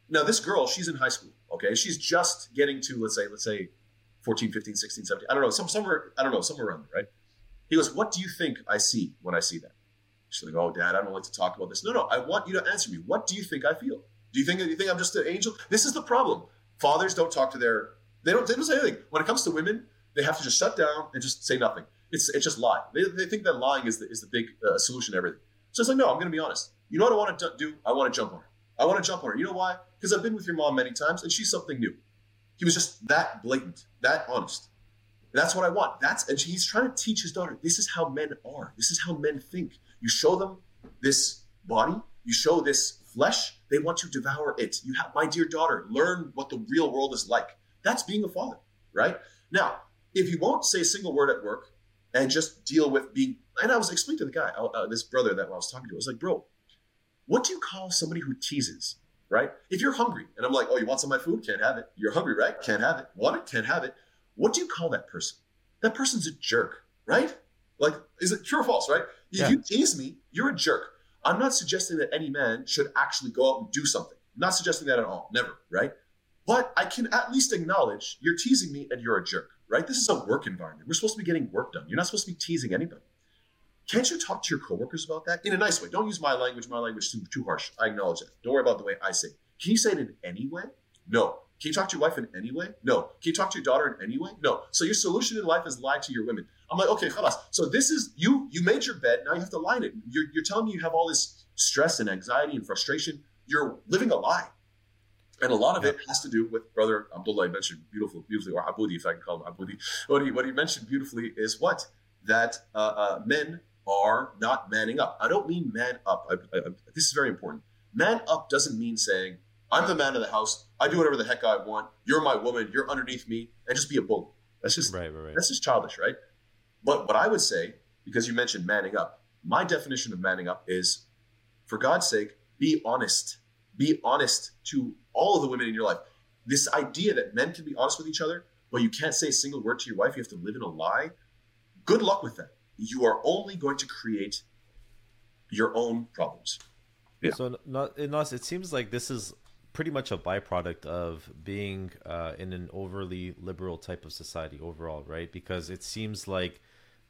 Now, this girl, she's in high school, okay? She's just getting to, let's say, let's say 14, 15, 16, 17. I don't know, some somewhere, I don't know, somewhere around there, right? He goes, What do you think I see when I see that? She's like, Oh, dad, I don't like to talk about this. No, no, I want you to answer me. What do you think I feel? Do you think do you think I'm just an angel? This is the problem. Fathers don't talk to their they don't they don't say anything. When it comes to women, they have to just shut down and just say nothing. It's it's just lie. They, they think that lying is the is the big uh, solution to everything. So it's like, no, I'm going to be honest. You know what I want to do? I want to jump on her. I want to jump on her. You know why? Because I've been with your mom many times, and she's something new. He was just that blatant, that honest. That's what I want. That's and he's trying to teach his daughter. This is how men are. This is how men think. You show them this body. You show this flesh. They want to devour it. You have, my dear daughter, learn what the real world is like. That's being a father, right? Now, if you won't say a single word at work and just deal with being, and I was explaining to the guy, uh, this brother that I was talking to, I was like, bro, what do you call somebody who teases? Right? If you're hungry and I'm like, oh, you want some of my food? Can't have it. You're hungry, right? Can't have it. Want it? Can't have it. What do you call that person? That person's a jerk, right? Like, is it true or false, right? If Yeah. you tease me, you're a jerk. I'm not suggesting that any man should actually go out and do something. not suggesting that at all. Never, right? But I can at least acknowledge you're teasing me and you're a jerk, right? This is a work environment. We're supposed to be getting work done. You're not supposed to be teasing anybody. Can't you talk to your coworkers about that in a nice way? Don't use my language. My language is too, too harsh. I acknowledge that. Don't worry about the way I say. it. Can you say it in any way? No. Can you talk to your wife in any way? No. Can you talk to your daughter in any way? No. So your solution in life is lie to your women. I'm like, okay, khalas. So this is you. You made your bed. Now you have to lie in it. You're, you're telling me you have all this stress and anxiety and frustration. You're living a lie. And a lot of it has to do with brother Abdullah mentioned beautiful, beautifully, or Abudi, if I can call him Abudi. What he, what he mentioned beautifully is what? That uh, uh, men are not manning up. I don't mean man up. I, I, I- this is very important. Man up doesn't mean saying, I'm the man of the house. I do whatever the heck I want. You're my woman. You're underneath me. And just be a bully. That's just Right, right, right. that's just childish, right? But what I would say, because you mentioned manning up, my definition of manning up is, for God's sake, be honest. Be honest to all of the women in your life. This idea that men can be honest with each other, but you can't say a single word to your wife, you have to live in a lie. Good luck with that. You are only going to create your own problems. Yeah. So, not in us, it seems like this is pretty much a byproduct of being uh, in an overly liberal type of society overall, right? Because it seems like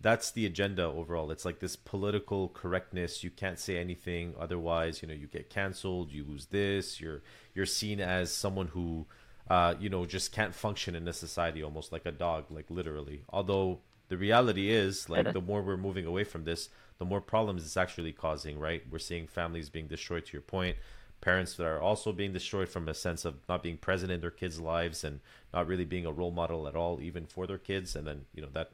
that's the agenda overall. It's like this political correctness. You can't say anything otherwise. You know, you get canceled. You lose this. You're you're seen as someone who, uh, you know, just can't function in a society, almost like a dog, like literally. Although the reality is, like, the more we're moving away from this, the more problems it's actually causing. Right? We're seeing families being destroyed. To your point, parents that are also being destroyed from a sense of not being present in their kids' lives and not really being a role model at all, even for their kids, and then you know that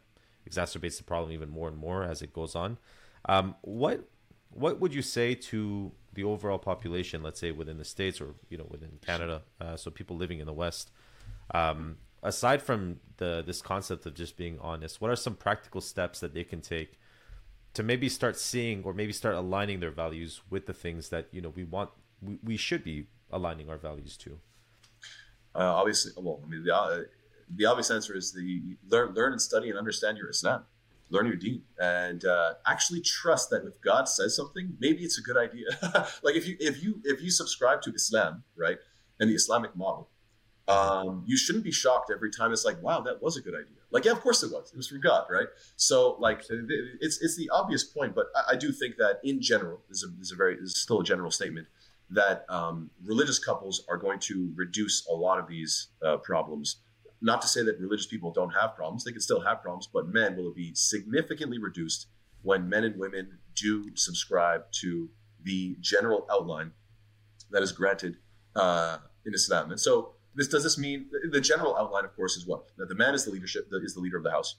exacerbates the problem even more and more as it goes on. Um, what what would you say to the overall population, let's say within the states or you know within Canada, uh, so people living in the West, um, aside from the this concept of just being honest, what are some practical steps that they can take to maybe start seeing or maybe start aligning their values with the things that you know we want we, we should be aligning our values to? Uh, obviously, well, I mean, the, uh, the obvious answer is the learn, learn and study and understand your Islam, learn your Deen, and uh, actually trust that if God says something, maybe it's a good idea. <laughs> like if you if you if you subscribe to Islam, right, and the Islamic model, um, you shouldn't be shocked every time it's like, wow, that was a good idea. Like, yeah, of course it was. It was from God, right? So, like, it's it's the obvious point, but I, I do think that in general, this is a, this is a very this is still a general statement that um, religious couples are going to reduce a lot of these uh, problems. Not to say that religious people don't have problems; they can still have problems, but men will be significantly reduced when men and women do subscribe to the general outline that is granted uh, in Islam. And so, this does this mean the general outline, of course, is what that the man is the leadership is the leader of the house.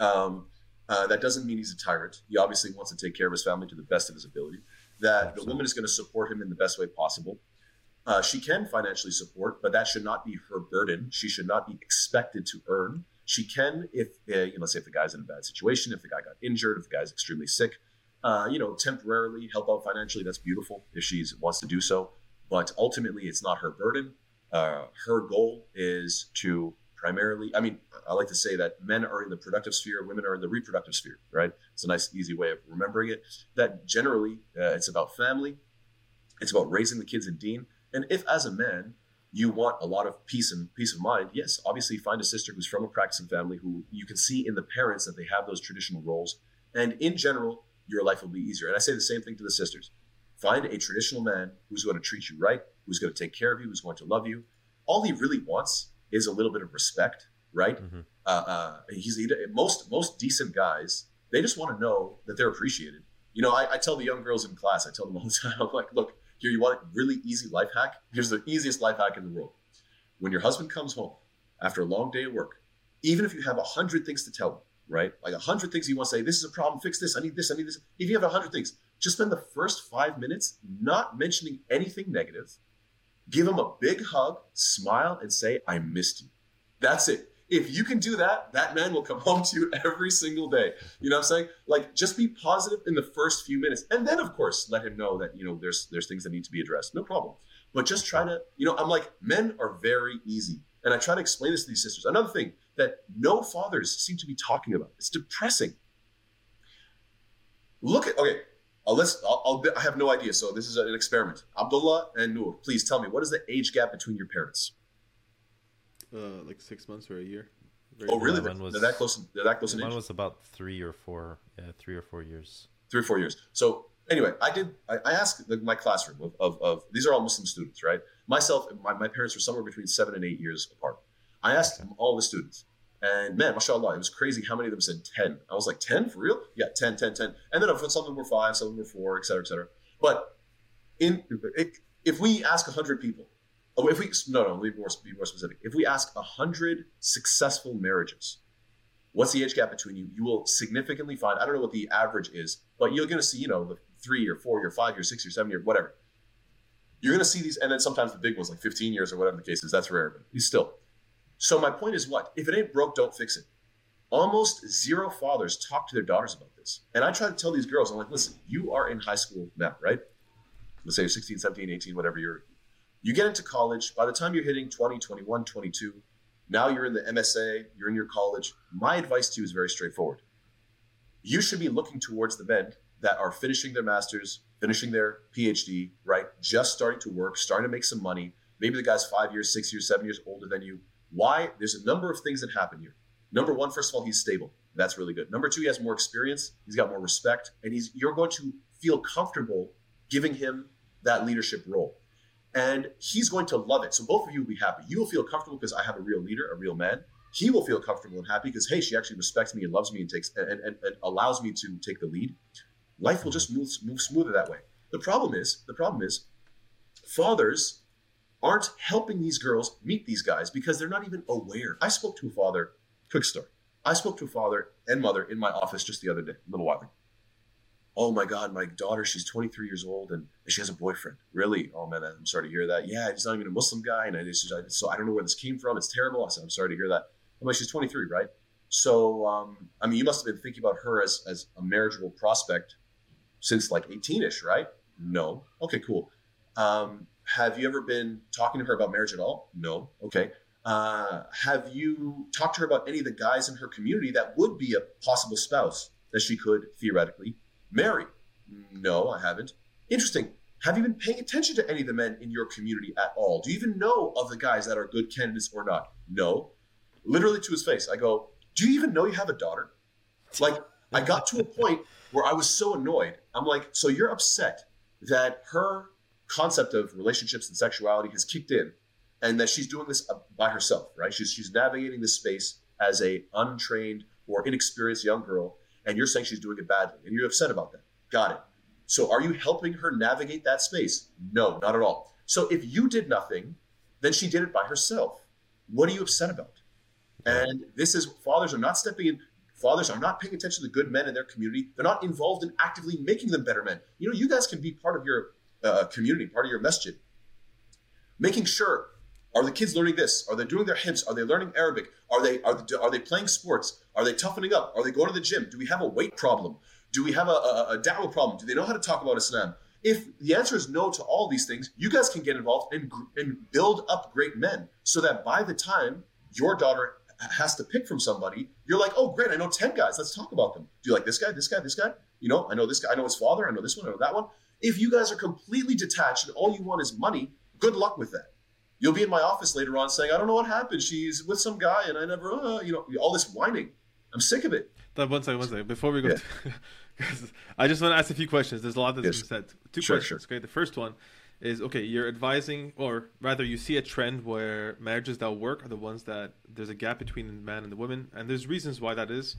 Um, uh, that doesn't mean he's a tyrant. He obviously wants to take care of his family to the best of his ability. that the woman is going to support him in the best way possible. Uh, she can financially support, but that should not be her burden. She should not be expected to earn. She can, if uh, you know, let's say if the guy's in a bad situation, if the guy got injured, if the guy's extremely sick, uh, you know, temporarily help out financially. That's beautiful if she wants to do so. But ultimately, it's not her burden. Uh, her goal is to primarily, I mean, I like to say that men are in the productive sphere, women are in the reproductive sphere, right? It's a nice, easy way of remembering it. That generally, uh, it's about family, it's about raising the kids in deen. And if, as a man, you want a lot of peace and peace of mind, yes, obviously find a sister who's from a practicing family who you can see in the parents that they have those traditional roles. And in general, your life will be easier. And I say the same thing to the sisters. Find a traditional man who's going to treat you right, who's going to take care of you, who's going to love you. All he really wants is a little bit of respect, right? Mm-hmm. Uh, uh, he's he, most most decent guys. They just want to know that they're appreciated. You know, I, I tell the young girls in class, I tell them all the <laughs> time, I'm like, look, here you want a really easy life hack. Here's the easiest life hack in the world. When your husband comes home after a long day of work, even if you have a hundred things to tell him, right? Like a hundred things you want to say, this is a problem, fix this, I need this, I need this. If you have a hundred things, just spend the first five minutes not mentioning anything negative. Give him a big hug, smile, and say, I missed you. That's it. If you can do that, that man will come <laughs> home to you every single day. You know what I'm saying? Like just be positive in the first few minutes. And then of course let him know that, you know, there's there's things that need to be addressed. No problem. But just try to, you know, I'm like, men are very easy. And I try to explain this to these sisters. Another thing that no fathers seem to be talking about. It's depressing. Look at okay. I'll list, I'll, I'll, i have no idea. So this is an experiment. Abdullah and Noor, please tell me what is the age gap between your parents? Uh, like six months or a year. Very oh, really? They're, was, they're that close. They're that close in age. was about three or four. Yeah, three or four years. Three or four years. So anyway, I did. I, I asked the, my classroom of, of, of, these are all Muslim students, right? Myself, my, my parents were somewhere between seven and eight years apart. I asked okay. all the students, and man, mashallah, it was crazy how many of them said 10. I was like, 10 for real? Yeah, 10, 10, 10. And then some of them were five, some of them were four, et cetera, et cetera. But in if we ask 100 people, oh, if we, no, no, be more, be more specific. If we ask 100 successful marriages, what's the age gap between you? You will significantly find, I don't know what the average is, but you're going to see, you know, the three or four year, five year, six year, seven year, whatever. You're going to see these, and then sometimes the big ones, like 15 years or whatever the case is, that's rare, but still so my point is what? If it ain't broke, don't fix it. Almost zero fathers talk to their daughters about this. And I try to tell these girls, I'm like, listen, you are in high school now, right? Let's say you're 16, 17, 18, whatever you're. You get into college. By the time you're hitting 20, 21, 22, now you're in the MSA, you're in your college. My advice to you is very straightforward. You should be looking towards the men that are finishing their master's, finishing their PhD, right? Just starting to work, starting to make some money. Maybe the guy's five years, six years, seven years older than you why? There's a number of things that happen here. Number one, first of all, he's stable. That's really good. Number two, he has more experience. He's got more respect, and he's you're going to feel comfortable giving him that leadership role, and he's going to love it. So both of you will be happy. You will feel comfortable because I have a real leader, a real man. He will feel comfortable and happy because hey, she actually respects me and loves me and takes and, and, and allows me to take the lead. Life will just move move smoother that way. The problem is the problem is fathers aren't helping these girls meet these guys because they're not even aware. I spoke to a father, quick story. I spoke to a father and mother in my office just the other day, a little while ago. Oh my God, my daughter, she's 23 years old and she has a boyfriend. Really? Oh man, I'm sorry to hear that. Yeah, he's not even a Muslim guy. And I just, so I don't know where this came from. It's terrible. I said, I'm sorry to hear that. I'm like, she's 23, right? So, um, I mean, you must have been thinking about her as, as a marriageable prospect since like 18 ish, right? No. Okay, cool. Um, have you ever been talking to her about marriage at all? No. Okay. Uh, have you talked to her about any of the guys in her community that would be a possible spouse that she could theoretically marry? No, I haven't. Interesting. Have you been paying attention to any of the men in your community at all? Do you even know of the guys that are good candidates or not? No. Literally to his face, I go, Do you even know you have a daughter? Like, I got to a point where I was so annoyed. I'm like, So you're upset that her concept of relationships and sexuality has kicked in and that she's doing this uh, by herself right? She's, she's navigating this space as a untrained or inexperienced young girl and you're saying she's doing it badly and you're upset about that. Got it. So are you helping her navigate that space? No not at all. So if you did nothing then she did it by herself. What are you upset about? And this is fathers are not stepping in fathers are not paying attention to the good men in their community. They're not involved in actively making them better men. You know, you guys can be part of your uh, community, part of your masjid, making sure are the kids learning this? Are they doing their hifz? Are they learning Arabic? Are they are, are they playing sports? Are they toughening up? Are they going to the gym? Do we have a weight problem? Do we have a, a, a da'wah problem? Do they know how to talk about Islam? If the answer is no to all these things, you guys can get involved and, and build up great men so that by the time your daughter has to pick from somebody, you're like, oh, great, I know 10 guys. Let's talk about them. Do you like this guy, this guy, this guy? You know, I know this guy, I know his father, I know this one, I know that one. If you guys are completely detached and all you want is money, good luck with that. You'll be in my office later on saying, I don't know what happened. She's with some guy and I never, uh, you know, all this whining. I'm sick of it. One second, one second. Before we go, yeah. to, <laughs> I just want to ask a few questions. There's a lot that's yes. been said. Two sure, questions. Sure. Okay, the first one is okay. You're advising, or rather, you see a trend where marriages that work are the ones that there's a gap between the man and the woman, and there's reasons why that is.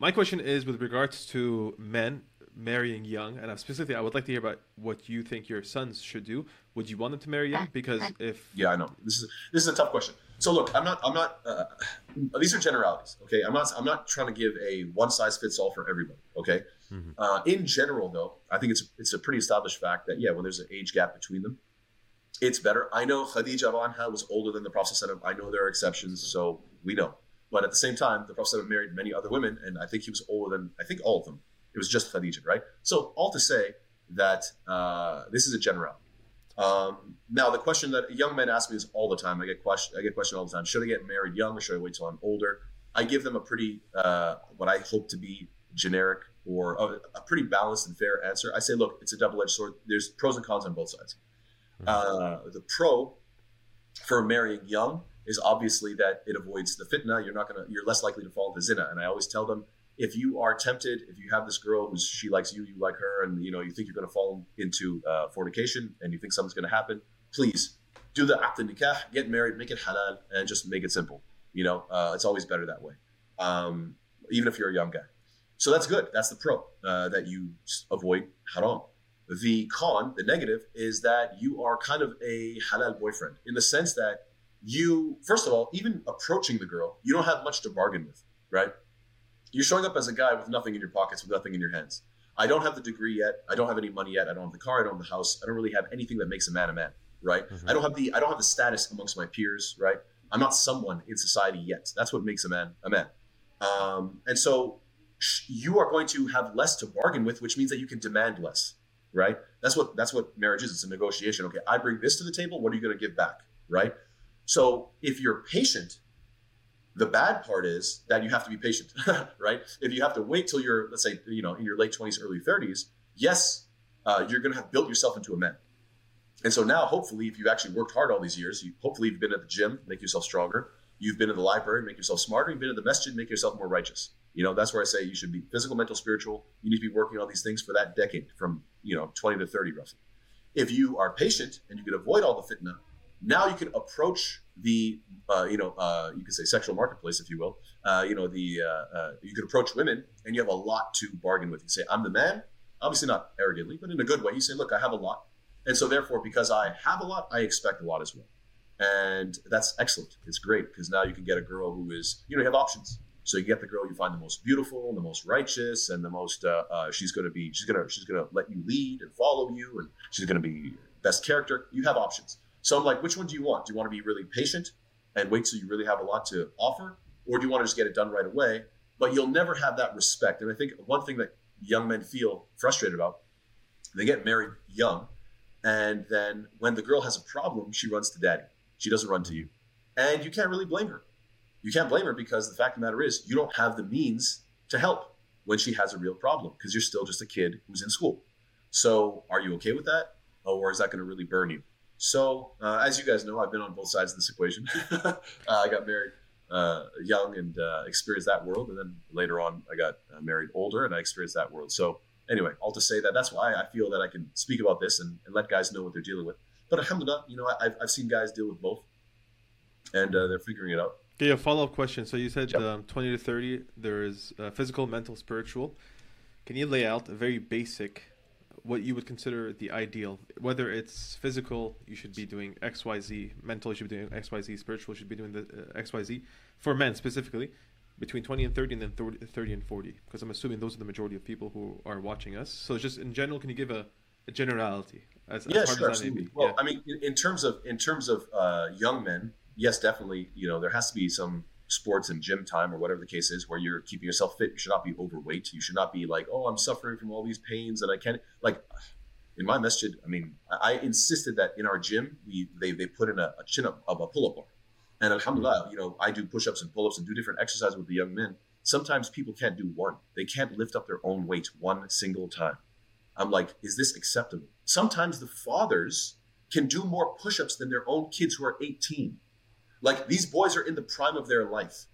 My question is with regards to men marrying young, and specifically, I would like to hear about what you think your sons should do. Would you want them to marry young? Because if yeah, I know this is this is a tough question. So look, I'm not I'm not. Uh, these are generalities. Okay, I'm not I'm not trying to give a one size fits all for everybody. Okay, mm-hmm. uh, in general though, I think it's it's a pretty established fact that yeah, when there's an age gap between them, it's better. I know Khadija Anha was older than the Prophet. I know there are exceptions, so we know. But at the same time, the Prophet married many other women, and I think he was older than I think all of them. It was just Khadija, right? So all to say that uh, this is a general. Um, now the question that young men ask me is all the time. I get question. I get question all the time. Should I get married young or should I wait till I'm older? I give them a pretty uh, what I hope to be generic or a, a, pretty balanced and fair answer. I say, look, it's a double-edged sword. There's pros and cons on both sides. Mm-hmm. Uh, the pro for marrying young is obviously that it avoids the fitna. You're not gonna. You're less likely to fall into zina. And I always tell them if you are tempted, if you have this girl who's she likes you, you like her, and you know you think you're going to fall into uh, fornication, and you think something's going to happen, please do the aqd nikah, get married, make it halal, and just make it simple. You know, uh, it's always better that way, um, even if you're a young guy. So that's good. That's the pro uh, that you avoid haram. The con, the negative, is that you are kind of a halal boyfriend in the sense that you, first of all, even approaching the girl, you don't have much to bargain with, right? You're showing up as a guy with nothing in your pockets, with nothing in your hands. I don't have the degree yet. I don't have any money yet. I don't have the car. I don't have the house. I don't really have anything that makes a man a man, right? Mm-hmm. I don't have the I don't have the status amongst my peers, right? I'm not someone in society yet. That's what makes a man a man. Um, and so you are going to have less to bargain with, which means that you can demand less, right? That's what that's what marriage is. It's a negotiation. Okay, I bring this to the table. What are you going to give back, right? So if you're patient the bad part is that you have to be patient, <laughs> right? If you have to wait till you're, let's say, you know, in your late 20s, early 30s, yes, uh, you're going to have built yourself into a man. And so now, hopefully, if you've actually worked hard all these years, you hopefully you've been at the gym, make yourself stronger. You've been in the library, make yourself smarter. You've been in the masjid, make yourself more righteous. You know, that's where I say you should be physical, mental, spiritual. You need to be working on these things for that decade, from you know 20 to 30, roughly. If you are patient and you can avoid all the fitna, now you can approach the uh, you know uh, you could say sexual marketplace, if you will. Uh, you know the uh, uh, you could approach women and you have a lot to bargain with. You say, "I'm the man," obviously not arrogantly, but in a good way. You say, "Look, I have a lot," and so therefore, because I have a lot, I expect a lot as well, and that's excellent. It's great because now you can get a girl who is you know you have options. So you get the girl you find the most beautiful, and the most righteous, and the most uh, she's going to be she's going to she's going to let you lead and follow you, and she's going to be best character. You have options. So I'm like, which one do you want? Do you want to be really patient and wait till you really have a lot to offer? Or do you want to just get it done right away? But you'll never have that respect. And I think one thing that young men feel frustrated about, they get married young. And then when the girl has a problem, she runs to daddy. She doesn't run to you. And you can't really blame her. You can't blame her because the fact of the matter is, you don't have the means to help when she has a real problem because you're still just a kid who's in school. So are you okay with that? Or is that going to really burn you? So, uh, as you guys know, I've been on both sides of this equation. <laughs> uh, I got married uh, young and uh, experienced that world, and then later on, I got uh, married older and I experienced that world. So, anyway, all to say that that's why I feel that I can speak about this and, and let guys know what they're dealing with. But alhamdulillah, you know, I've, I've seen guys deal with both, and uh, they're figuring it out. Yeah, follow up question. So you said yep. um, 20 to 30, there is physical, mental, spiritual. Can you lay out a very basic what you would consider the ideal. Whether it's physical, you should be doing X, Y, Z. Mental, you should be doing X, Y, Z. Spiritual, you should be doing the uh, X, Y, Z. For men specifically, between 20 and 30 and then 30, 30 and 40 because i'm assuming those are the majority of people who are watching us so just in general can you give a, a generality as, yeah, as sure, absolutely. Well, yeah. I mean, in, in, terms of in terms of uh, young men, yes, definitely. You know, there has to be some sports and gym time or whatever the case is where you're keeping yourself fit. You should not be overweight. You should not be like, oh, I'm suffering from all these pains and I can't like. In my masjid I mean, I, insisted that in our gym, we they, they put in a, a chin up of a pull up bar, and alhamdulillah, mm-hmm. you know, I do push ups and pull ups and do different exercises with the young men. Sometimes people can't do one; they can't lift up their own weight one single time. I'm like, is this acceptable? Sometimes the fathers can do more push ups than their own kids who are 18. Like these boys are in the prime of their life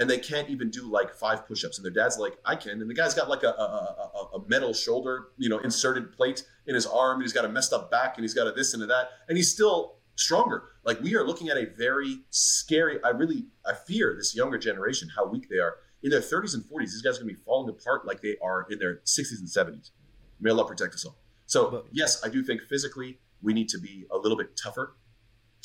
and they can't even do like five push ups. And their dad's like, I can. And the guy's got like a, a, a, a, metal shoulder, you know, inserted plate in his arm. And he's got a messed up back and he's got a this and a that. And he's still stronger. Like we are looking at a very scary, I really, I fear this younger generation, how weak they are. In their 30s and 40s, these guys are going to be falling apart like they are in their 60s and 70s. May Allah protect us all. So yes, I do think physically we need to be a little bit tougher.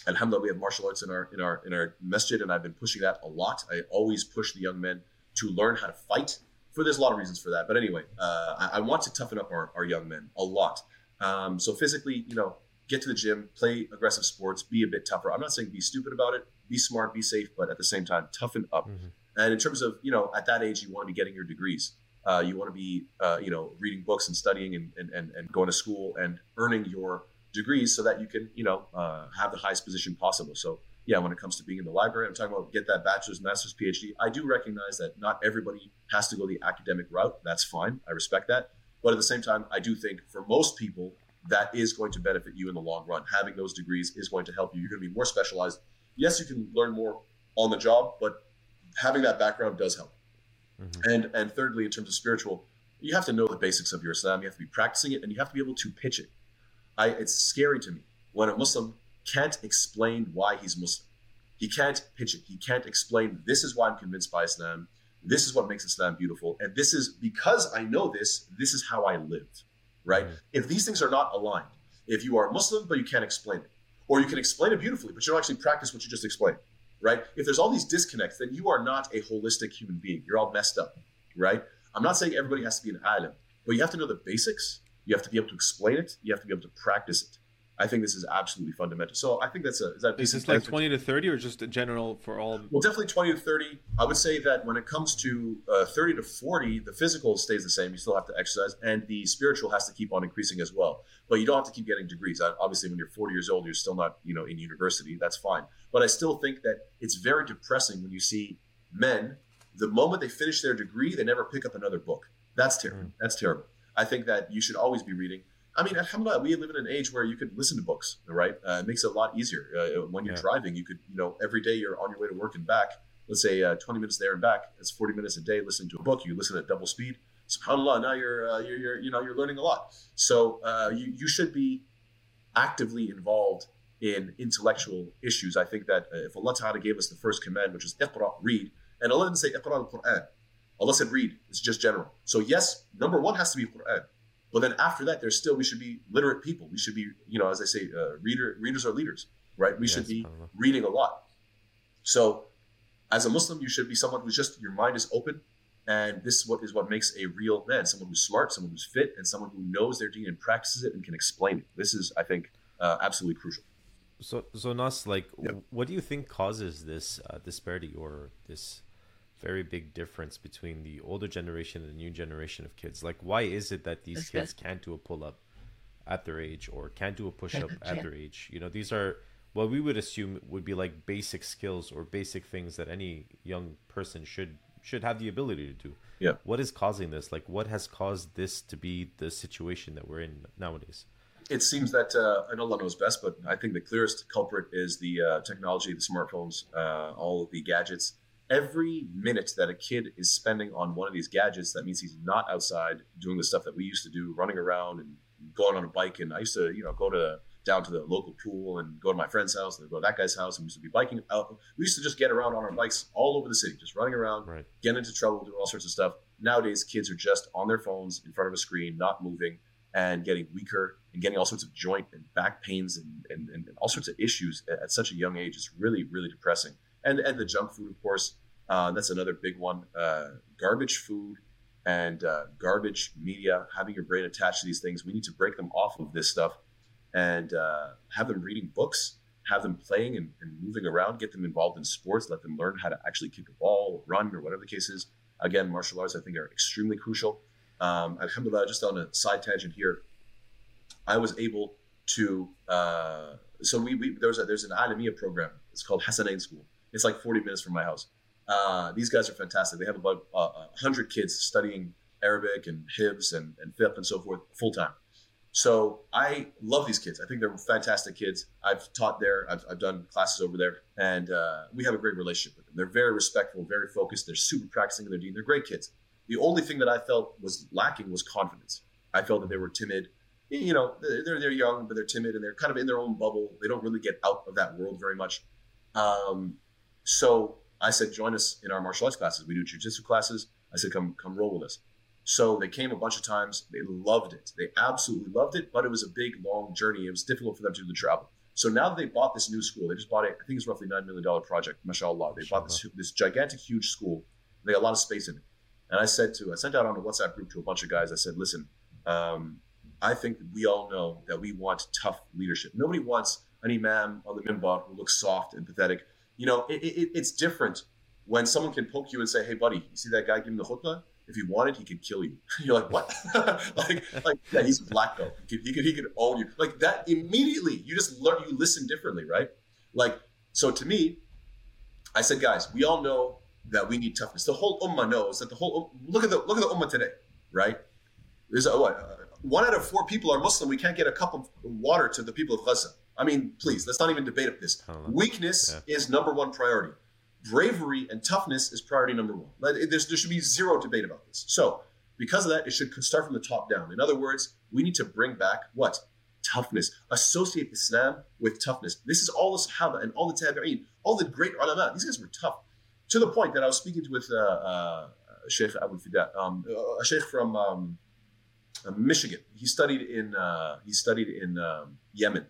Alhamdulillah, we have martial arts in our in our in our masjid, and I've been pushing that a lot. I always push the young men to learn how to fight. For there's a lot of reasons for that, but anyway, uh, I, I, want to toughen up our, our young men a lot. Um, so physically, you know, get to the gym, play aggressive sports, be a bit tougher. I'm not saying be stupid about it, be smart, be safe, but at the same time, toughen up. Mm-hmm. And in terms of, you know, at that age, you want to be getting your degrees. Uh, you want to be, uh, you know, reading books and studying and, and, and, and, going to school and earning your degrees so that you can, you know, uh, have the highest position possible. So, yeah, when it comes to being in the library, I'm talking about get that bachelor's, master's, PhD. I do recognize that not everybody has to go the academic route. That's fine. I respect that. But at the same time, I do think for most people, that is going to benefit you in the long run. Having those degrees is going to help you. You're going to be more specialized. Yes, you can learn more on the job, but having that background does help. Mm-hmm. And and thirdly, in terms of spiritual, you have to know the basics of your Islam. You have to be practicing it, and you have to be able to pitch it. I it's scary to me when a Muslim can't explain why he's Muslim. He can't pitch it. He can't explain this is why I'm convinced by Islam. This is what makes Islam beautiful, and this is because I know this. This is how I live. Right? Mm-hmm. If these things are not aligned, if you are Muslim but you can't explain it, or you can explain it beautifully but you don't actually practice what you just explained, right? If there's all these disconnects, then you are not a holistic human being. You're all messed up, right? I'm not saying everybody has to be an alim, but you have to know the basics. You have to be able to explain it. You have to be able to practice it. I think this is absolutely fundamental. So I think that's a is that is this like twenty to thirty or just a general for all? Well, definitely twenty to thirty. I would say that when it comes to uh, thirty to forty, the physical stays the same. You still have to exercise, and the spiritual has to keep on increasing as well. But you don't have to keep getting degrees. Obviously, when you're forty years old, you're still not you know in university. That's fine. But I still think that it's very depressing when you see men the moment they finish their degree, they never pick up another book. That's terrible. Mm. That's terrible. I think that you should always be reading. I mean, alhamdulillah, we live in an age where you could listen to books, right? Uh, it makes it a lot easier. Uh, when you're yeah. driving, you could, you know, every day you're on your way to work and back. Let's say uh, 20 minutes there and back. it's 40 minutes a day listening to a book. You listen at double speed. Subhanallah, now you're, uh, you're, you're, you know, you're learning a lot. So uh, you, you should be actively involved in intellectual issues. I think that uh, if Allah Ta'ala gave us the first command, which is iqra, read, and Allah didn't say iqra al-Quran. Allah said read. It's just general. So yes, number one has to be Quran. But then after that, there's still we should be literate people. We should be, you know, as I say, uh, reader readers are leaders, right? We yes, should be reading a lot. So, as a Muslim, you should be someone who's just your mind is open, and this is what is what makes a real man: someone who's smart, someone who's fit, and someone who knows their deen and practices it and can explain it. This is, I think, uh, absolutely crucial. So, so Nas, like, yep. what do you think causes this uh, disparity or this very big difference between the older generation and the new generation of kids. Like, why is it that these That's kids good. can't do a pull up at their age or can't do a push up at their age? You know, these are what we would assume would be like basic skills or basic things that any young person should should have the ability to do. Yeah. What is causing this? Like, what has caused this to be the situation that we're in nowadays? It seems that uh, know Allah knows best, but I think the clearest culprit is the uh, technology, the smartphones, uh, all of the gadgets every minute that a kid is spending on one of these gadgets, that means he's not outside doing the stuff that we used to do, running around and going on a bike. And I used to, you know, go to down to the local pool and go to my friend's house and go to that guy's house. And we used to be biking out. We used to just get around on our bikes all over the city, just running around, right. getting into trouble, doing all sorts of stuff. Nowadays, kids are just on their phones in front of a screen, not moving and getting weaker and getting all sorts of joint and back pains and, and, and all sorts of issues at, at such a young age. It's really, really depressing and and the junk food, of course. Uh, that's another big one. Uh, garbage food and uh, garbage media, having your brain attached to these things. We need to break them off of this stuff and uh, have them reading books, have them playing and, and, moving around, get them involved in sports, let them learn how to actually kick a ball, or run, or whatever the case is. Again, martial arts, I think, are extremely crucial. Um, alhamdulillah, just on a side tangent here, I was able to. Uh, so we, we there's a there's an Alamiya program. It's called Hassanain School. It's like 40 minutes from my house. Uh, these guys are fantastic. They have about uh, 100 kids studying Arabic and Hifz and, and fiqh and so forth full time. So I love these kids. I think they're fantastic kids. I've taught there. I've, I've done classes over there, and uh, we have a great relationship with them. They're very respectful, very focused. They're super practicing in their deen. They're great kids. The only thing that I felt was lacking was confidence. I felt that they were timid. You know, they're they're young, but they're timid and they're kind of in their own bubble. They don't really get out of that world very much. Um, so I said, join us in our martial arts classes. We do jujitsu classes. I said, come come roll with us. So they came a bunch of times. They loved it. They absolutely loved it, but it was a big, long journey. It was difficult for them to do the travel. So now that they bought this new school, they just bought it. I think it's roughly nine million dollar project. Mashallah, they bought this this gigantic, huge school. They got a lot of space in it. And I said to, I sent out on a WhatsApp group to a bunch of guys. I said, listen, um, I think we all know that we want tough leadership. Nobody wants an imam on the minbar who looks soft and pathetic. You know, it, it, it's different when someone can poke you and say, "Hey, buddy, you see that guy giving the khutbah? If he wanted, he could kill you." <laughs> You're like, "What?" <laughs> like, like, yeah, he's a black belt. He could, he could, he could own you. Like that immediately. You just learn. You listen differently, right? Like, so to me, I said, guys, we all know that we need toughness. The whole ummah knows that the whole look at the look at the ummah today, right? There's a what? Uh, one out of four people are Muslim. We can't get a cup of water to the people of Gaza. I mean, please, let's not even debate this. Weakness yeah. is number one priority. Bravery and toughness is priority number one. There's, there should be zero debate about this. So, because of that, it should start from the top down. In other words, we need to bring back what? Toughness. Associate Islam with toughness. This is all the Sahaba and all the Tabi'een, all the great ulama. These guys were tough to the point that I was speaking to with uh, uh, Sheikh Abu Fida, um, a sheikh from um, uh, Michigan. He studied in uh, he studied in um, Yemen.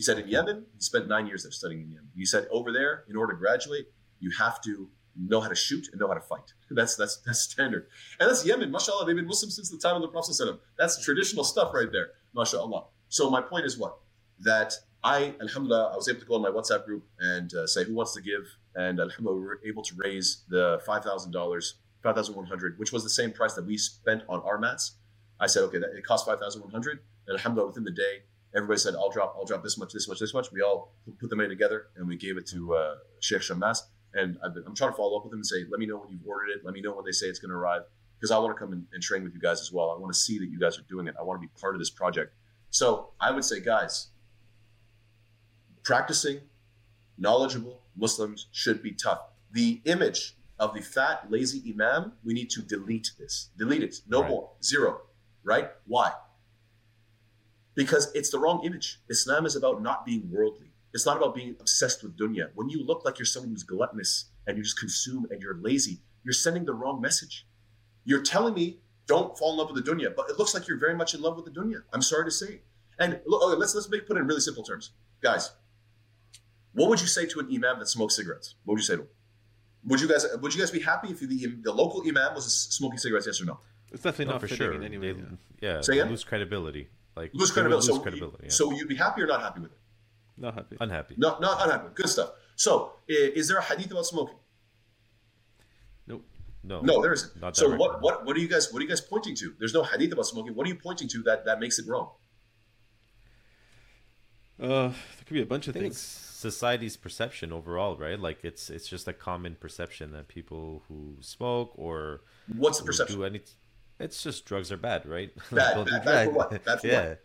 He said in Yemen, he spent nine years there studying in Yemen. He said over there, in order to graduate, you have to know how to shoot and know how to fight. <laughs> That's that's that's standard. And that's Yemen. MashaAllah, they've been Muslim since the time of the Prophet. That's traditional stuff right there. MashaAllah. So my point is what? That I, Alhamdulillah, I was able to go on my WhatsApp group and uh, say who wants to give and Alhamdulillah, we were able to raise the five thousand dollars, five thousand one hundred, which was the same price that we spent on our mats. I said, okay, that, it cost five thousand one hundred, and Alhamdulillah, within the day, everybody said, I'll drop, I'll drop this much, this much, this much. We all put the money together and we gave it to uh, Sheikh Shammas. And i am trying to follow up with him and say, let me know when you've ordered it. Let me know when they say it's going to arrive because I want to come and, and train with you guys as well. I want to see that you guys are doing it. I want to be part of this project. So I would say, guys, practicing, knowledgeable, Muslims should be tough. The image of the fat, lazy imam, we need to delete this. Delete it. No right. more. Zero. Right? Why? Because it's the wrong image. Islam is about not being worldly. It's not about being obsessed with dunya. When you look like you're someone who's gluttonous and you just consume and you're lazy, you're sending the wrong message. You're telling me don't fall in love with the dunya, but it looks like you're very much in love with the dunya. I'm sorry to say. And look, okay, let's let's make put it in really simple terms, guys. What would you say to an imam that smokes cigarettes? What would you say to him? Would you guys would you guys be happy if the the local imam was smoking cigarettes? Yes or no? It's definitely not, not for sure. Anyway, yeah, yeah say lose credibility. Like lose credibility. Lose so, credibility. Yeah. So you'd be happy or not happy with it? Not happy. Unhappy. No, not unhappy. Good stuff. So, is there a hadith about smoking? Nope. No. No, there isn't. Not so what, what what are you guys what are you guys pointing to? There's no hadith about smoking. What are you pointing to that that makes it wrong? Uh, there could be a bunch of things society's perception overall, right? Like it's it's just a common perception that people who smoke or what's the perception? Do any, it's just drugs are bad, right? <laughs> Bad, bad, bad, for what? Bad for <laughs> yeah. what?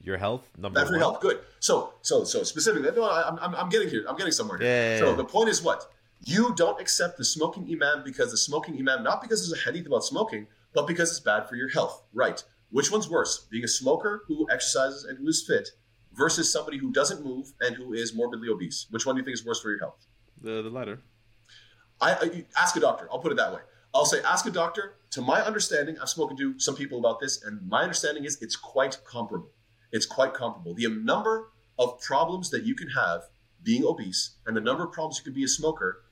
Your health, number bad for one. health. Good. So, so, so specifically, no, I'm, I'm, I'm getting here. I'm getting somewhere here. Yeah, yeah, so the point is what? You don't accept the smoking imam because the smoking imam, not because there's a hadith about smoking, but because it's bad for your health. Right. Which one's worse? Being a smoker who exercises and who is fit, versus somebody who doesn't move and who is morbidly obese? Which one do you think is worse for your health? The the latter. I, I ask a doctor. I'll put it that way. I'll say ask a doctor. To my understanding, I've spoken to some people about this, and my understanding is it's quite comparable. It's quite comparable. The number of problems that you can have being obese and the number of problems you could be a smoker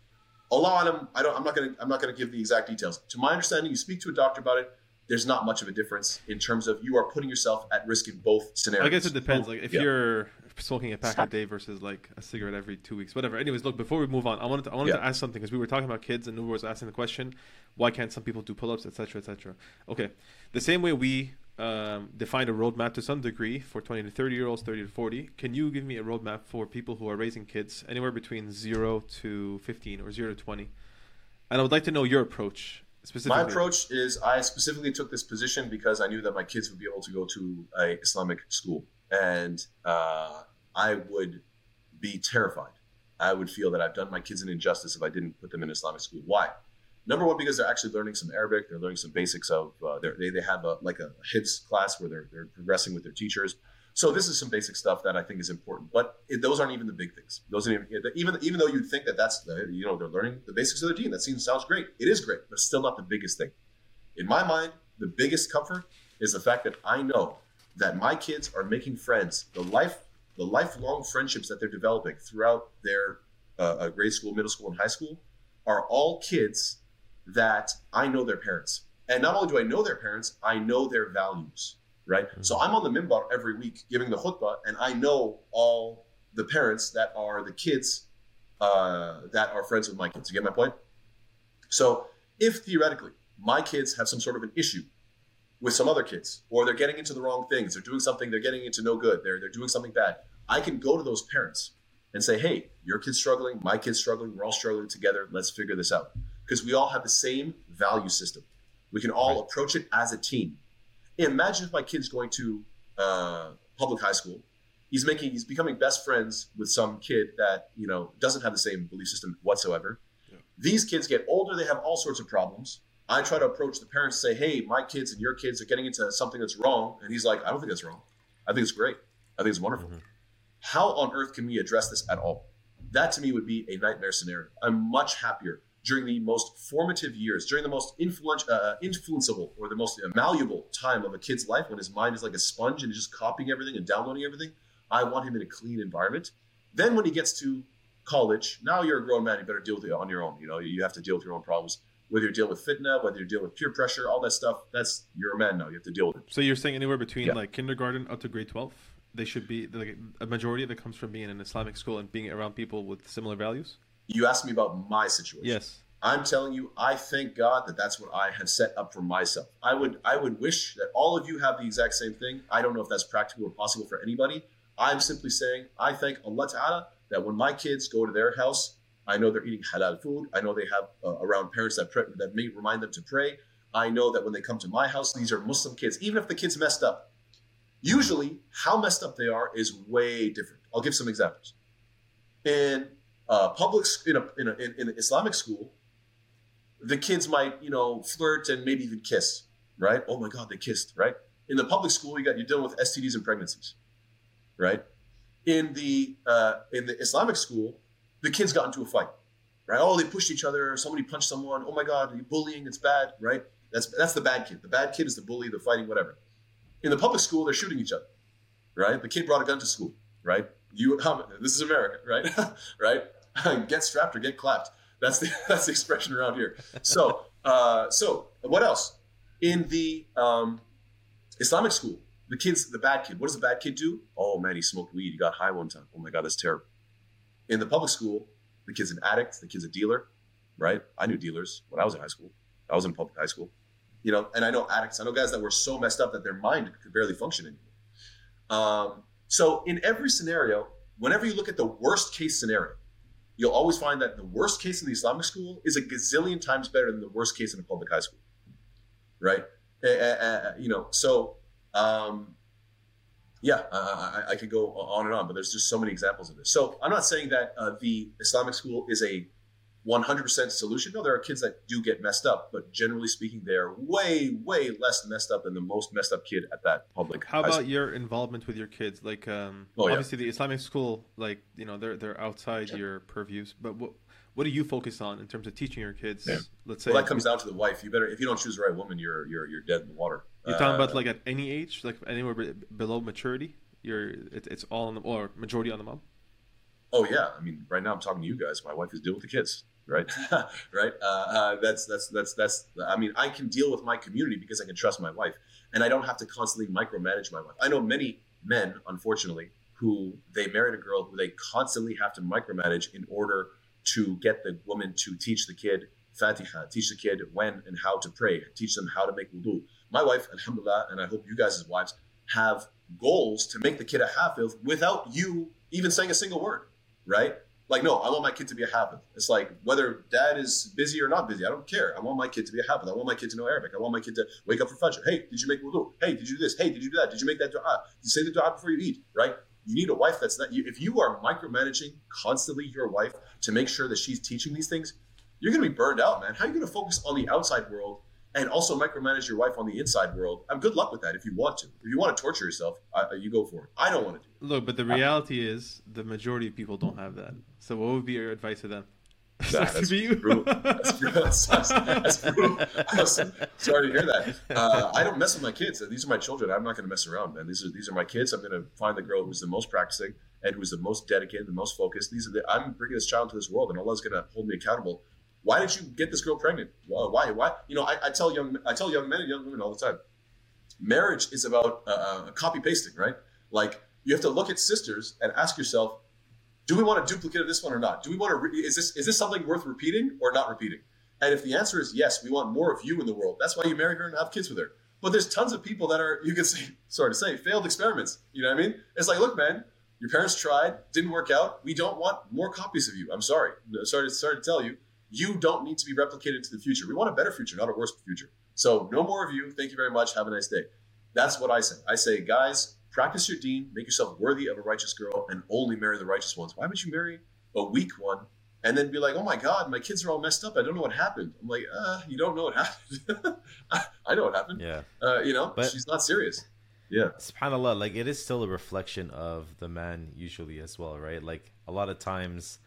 Allah alam, I don't. I'm not gonna. I'm not gonna give the exact details. To my understanding, you speak to a doctor about it. There's not much of a difference in terms of you are putting yourself at risk in both scenarios. I guess it depends. Like if Yeah. you're smoking a pack a day versus like a cigarette every two weeks, whatever. Anyways, look. Before we move on, I wanted to, I wanted to ask something because we were talking about kids and Nubar was asking the question, why can't some people do pull-ups, etc., etc. Okay, the same way we um, defined a roadmap to some degree for 20 to 30 year olds, 30 to 40. Can you give me a roadmap for people who are raising kids anywhere between zero to 15 or zero to 20? And I would like to know your approach specifically. My approach is I specifically took this position because I knew that my kids would be able to go to a Islamic school, and uh, I would be terrified. I would feel that I've done my kids an injustice if I didn't put them in Islamic school. Why? Number one, because they're actually learning some Arabic. They're learning some basics of. Uh, they they have a like a HIFZ class where they're they're progressing with their teachers. So this is some basic stuff that I think is important, but it, those aren't even the big things. Those aren't even even even though you'd think that that's the, you know they're learning the basics of their deen. That seems sounds great. It is great, but still not the biggest thing. In my mind, the biggest comfort is the fact that I know that my kids are making friends. The life the lifelong friendships that they're developing throughout their uh, uh, grade school, middle school, and high school are all kids that I know their parents. And not only do I know their parents, I know their values, right? So I'm on the mimbar every week giving the khutbah, and I know all the parents that are the kids uh, that are friends with my kids. You get my point? So if theoretically my kids have some sort of an issue with some other kids, or they're getting into the wrong things, they're doing something, they're getting into no good, they're, they're doing something bad, I can go to those parents and say, hey, your kid's struggling, my kid's struggling, we're all struggling together, let's figure this out. Because we all have the same value system. We can all approach it as a team. Imagine if my kid's going to uh, public high school. He's making, he's becoming best friends with some kid that you know doesn't have the same belief system whatsoever. These kids get older; they have all sorts of problems. I try to approach the parents, and say, "Hey, my kids and your kids are getting into something that's wrong," and he's like, "I don't think that's wrong. I think it's great. I think it's wonderful." How on earth can we address this at all? That to me would be a nightmare scenario. I'm much happier during the most formative years, during the most influential, uh, influenceable or the most malleable time of a kid's life when his mind is like a sponge and he's just copying everything and downloading everything. I want him in a clean environment. Then when he gets to college, now you're a grown man. You better deal with it on your own. You know, you have to deal with your own problems. Whether you deal with fitna, whether you deal with peer pressure, all that stuff. That's you're a man now. You have to deal with it. So you're saying anywhere between Yeah. like kindergarten up to grade 12, they should be like a majority of it comes from being in an Islamic school and being around people with similar values. You asked me about my situation. Yes. I'm telling you, I thank God that that's what I have set up for myself. I would, I would wish that all of you have the exact same thing. I don't know if that's practical or possible for anybody. I'm simply saying, I thank Allah Ta'ala that when my kids go to their house, I know they're eating halal food. I know they have uh, around parents that pray, that may remind them to pray. I know that when they come to my house, these are Muslim kids. Even if the kids messed up, usually how messed up they are is way different. I'll give some examples. In uh, public, in a, in, a, in, an Islamic school, the kids might, you know, flirt and maybe even kiss, right? Oh my God, they kissed, right? In the public school, you got you're dealing with STDs and pregnancies, right? In the uh, in the Islamic school, the kids got into a fight, right? Oh, they pushed each other. Somebody punched someone. Oh my God, bullying, it's bad, right? That's that's the bad kid. The bad kid is the bully, the fighting, whatever. In the public school, they're shooting each other, right? The kid brought a gun to school, right? You, <laughs> um, this is America, right? <laughs> right? <laughs> get strapped or get clapped. That's the that's the expression around here. So, uh, so what else? In the um, Islamic school, the kids, the bad kid. What does the bad kid do? Oh man, he smoked weed. He got high one time. Oh my god, that's terrible. In the public school, the kid's an addict. The kid's a dealer, right? I knew dealers when I was in high school. I was in public high school, you know, and I know addicts. I know guys that were so messed up that their mind could barely function anymore. Um, so in every scenario, whenever you look at the worst case scenario, you'll always find that the worst case in the Islamic school is a gazillion times better than the worst case in a public high school, right? Uh, uh, you know, so um, yeah, uh, I, I could go on and on, but there's just so many examples of this. So I'm not saying that uh, the Islamic school is a 100% solution. No, there are kids that do get messed up, but generally speaking, they are way, way less messed up than the most messed up kid at that public. How about school. your involvement with your kids? Like, um, Oh, yeah. obviously the Islamic school, like you know, they're they're outside your purviews. But what what do you focus on in terms of teaching your kids? Yeah. Let's say Well, that comes down to the wife. You better if you don't choose the right woman, you're you're you're dead in the water. you're talking about Uh, like at any age, like anywhere below maturity. You're it, it's all on the or majority on the mom. Oh yeah, I mean, right now I'm talking to you guys. My wife is dealing with the kids, right? <laughs> right? Uh, uh, that's that's that's that's. I mean, I can deal with my community because I can trust my wife, and I don't have to constantly micromanage my wife. I know many men, unfortunately, who they married a girl who they constantly have to micromanage in order to get the woman to teach the kid Fatiha, teach the kid when and how to pray, teach them how to make wudu. My wife, alhamdulillah, and I hope you guys as wives have goals to make the kid a hafiz without you even saying a single word, right? Like, no, I want my kid to be a hafiz. It's like whether dad is busy or not busy, I don't care. I want my kid to be a hafiz. I want my kid to know Arabic. I want my kid to wake up for fajr. Hey, did you make wudu? Hey, did you do this? Hey, did you do that? Did you make that dua? You say the dua before you eat? Right? You need a wife that's not. you, If you are micromanaging constantly your wife to make sure that she's teaching these things, you're going to be burned out, man. How are you going to focus on the outside world and also micromanage your wife on the inside world. I'm good luck with that if you want to. If you want to torture yourself, uh, you go for it. I don't want to do it. Look, but the reality is the majority of people don't have that. So what would be your advice to them? Nah, <laughs> <laughs> that's, brutal. That's brutal. That's, that's brutal. sorry to hear that. Uh, I don't mess with my kids. These are my children. I'm not going to mess around, man. These are these are my kids. I'm going to find the girl who's the most practicing and who's the most dedicated, the most focused. These are the, I'm bringing this child to this world, and Allah's going to hold me accountable why did you get this girl pregnant? Why? Why? You know, I, I tell young I tell young men and young women all the time. Marriage is about uh, uh copy pasting, right? Like you have to look at sisters and ask yourself, do we want a duplicate of this one or not? Do we want to? Re- is this is this something worth repeating or not repeating? And if the answer is yes, we want more of you in the world. That's why you marry her and have kids with her. But there's tons of people that are you can say <laughs> sorry to say failed experiments. You know what I mean? It's like, look, man, your parents tried, didn't work out. We don't want more copies of you. I'm sorry. Sorry sorry to tell you you don't need to be replicated into the future. We want a better future, not a worse future. So no more of you. Thank you very much. Have a nice day. That's what I say. I say, guys, practice your deen, make yourself worthy of a righteous girl, and only marry the righteous ones. Why would you marry a weak one and then be like, oh my God, my kids are all messed up. I don't know what happened. I'm like, uh, you don't know what happened. <laughs> I know what happened. Yeah. Uh, you know, but she's not serious. Yeah. SubhanAllah, like it is still a reflection of the man usually as well, right? Like a lot of times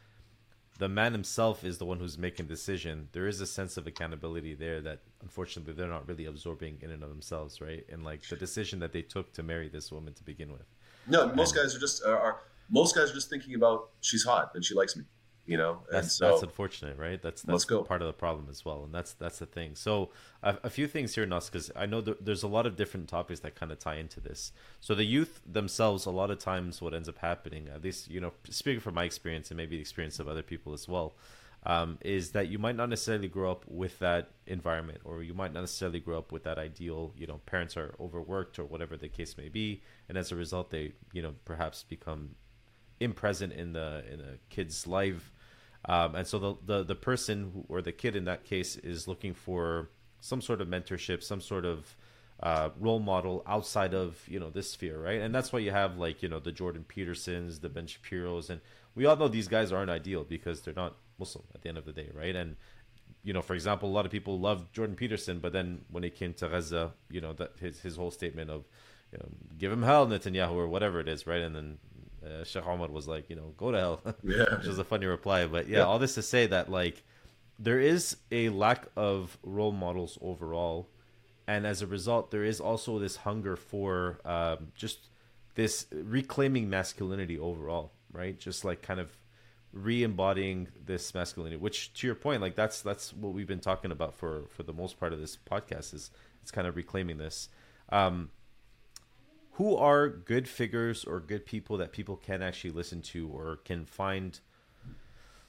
the man himself is the one who's making the decision, there is a sense of accountability there that unfortunately they're not really absorbing in and of themselves, right? And like the decision that they took to marry this woman to begin with. No, most and, guys are just are most guys are just thinking about she's hot and she likes me you know that's so, that's unfortunate right? That's that's part of the problem as well and that's that's the thing. So a, a few things here Nas because i know th- there's a lot of different topics that kind of tie into this. So the youth themselves a lot of times what ends up happening at least you know speaking from my experience and maybe the experience of other people as well um, is that you might not necessarily grow up with that environment or you might not necessarily grow up with that ideal you know parents are overworked or whatever the case may be and as a result they you know perhaps become impresent in the in a kid's life um, and so the, the the person or the kid in that case is looking for some sort of mentorship, some sort of uh, role model outside of you know this sphere, right? And that's why you have like you know the Jordan Petersons, the Ben Shapiro's, and we all know these guys aren't ideal because they're not Muslim at the end of the day, right? And you know, for example, a lot of people love Jordan Peterson, but then when it came to Gaza, you know, that his his whole statement of you know, give him hell, Netanyahu, or whatever it is, right? And then uh, Sheikh Omar was like, you know, go to hell, <laughs> yeah. which is a funny reply. But yeah, yeah, all this to say that like there is a lack of role models overall, and as a result, there is also this hunger for um, just this reclaiming masculinity overall, right? Just like kind of re-embodying this masculinity which to your point like that's that's what we've been talking about for for the most part of this podcast is it's kind of reclaiming this um who are good figures or good people that people can actually listen to or can find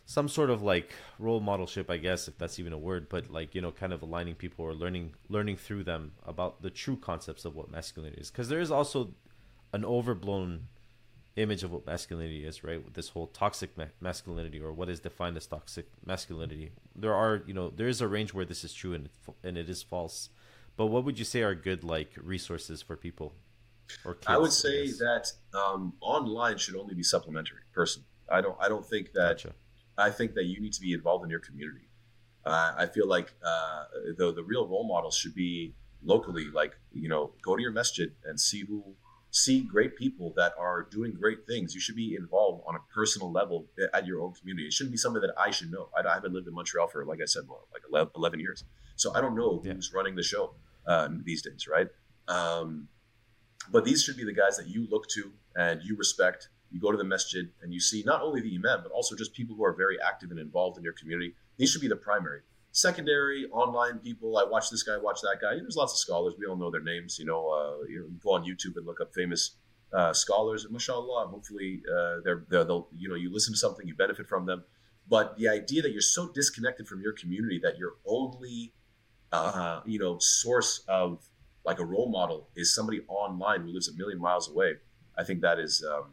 some sort of like role modelship i guess if that's even a word but like you know kind of aligning people or learning learning through them about the true concepts of what masculinity is. Because there is also an overblown image of what masculinity is right? With this whole toxic ma- masculinity or what is defined as toxic masculinity. There are you know there is a range where this is true and and it is false. But what would you say are good like resources for people I would say that um, online should only be supplementary. Person, I don't. I don't think that. Gotcha. I think that you need to be involved in your community. Uh, I feel like uh, the the real role models should be locally. Like you know, go to your masjid and see who see great people that are doing great things. You should be involved on a personal level at your own community. It shouldn't be something that I should know. I, I haven't lived in Montreal for, like I said, well, like 11 years. So I don't know who's yeah. running the show uh, these days, right? Um, but these should be the guys that you look to and you respect. You go to the masjid and you see not only the imam, but also just people who are very active and involved in your community. These should be the primary. Secondary, online people. I watch this guy, watch that guy. There's lots of scholars. We all know their names. You know, uh, you go on YouTube and look up famous uh, scholars. And mashallah, hopefully uh, they're, they're they'll you know you listen to something, you benefit from them. But the idea that you're so disconnected from your community that your only uh, you know source of like a role model is somebody online who lives a million miles away. I think that is um,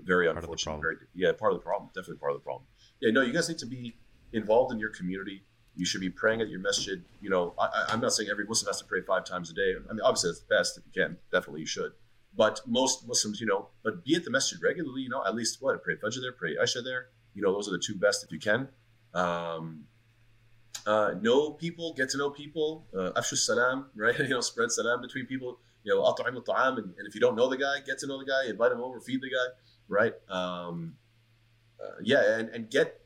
very Part unfortunate. Very, yeah, part of the problem. Definitely part of the problem. Yeah, no, you guys need to be involved in your community. You should be praying at your masjid. You know, I, I'm not saying every Muslim has to pray five times a day. I mean, obviously that's the best if you can. Definitely you should. But most Muslims, you know, but be at the masjid regularly. You know, at least what pray Fajr there, pray Isha there. You know, those are the two best if you can. Um, uh, know people, get to know people. Uh, afshu salam, right? <laughs> You know, spread salam between people. You know, at'im al-ta'am, and, and if you don't know the guy, get to know the guy, invite him over, feed the guy, right? Um, uh, yeah, and, and get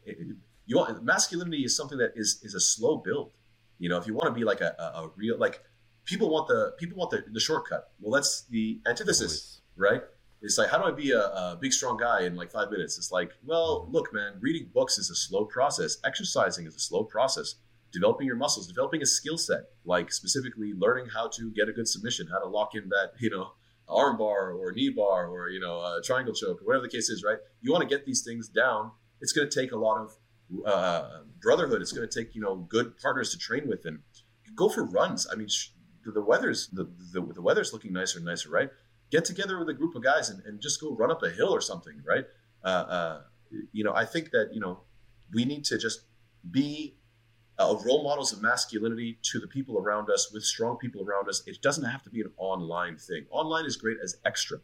you want masculinity is something that is is a slow build. You know, if you want to be like a, a, a real like people want the people want the, the shortcut. Well, that's the antithesis right? It's like, how do I be a, a big, strong guy in like five minutes? It's like, well, look, man, reading books is a slow process. Exercising is a slow process. Developing your muscles, developing a skill set, like specifically learning how to get a good submission, how to lock in that, you know, arm bar or knee bar or, you know, a triangle choke or whatever the case is, right? You want to get these things down. It's going to take a lot of uh, brotherhood. It's going to take, you know, good partners to train with and go for runs. I mean, sh- the weather's the, the, the weather's looking nicer and nicer, right? Get together with a group of guys and, and just go run up a hill or something, right? Uh, uh, you know, I think that you know we need to just be uh, role models of masculinity to the people around us with strong people around us. It doesn't have to be an online thing. Online is great as extra,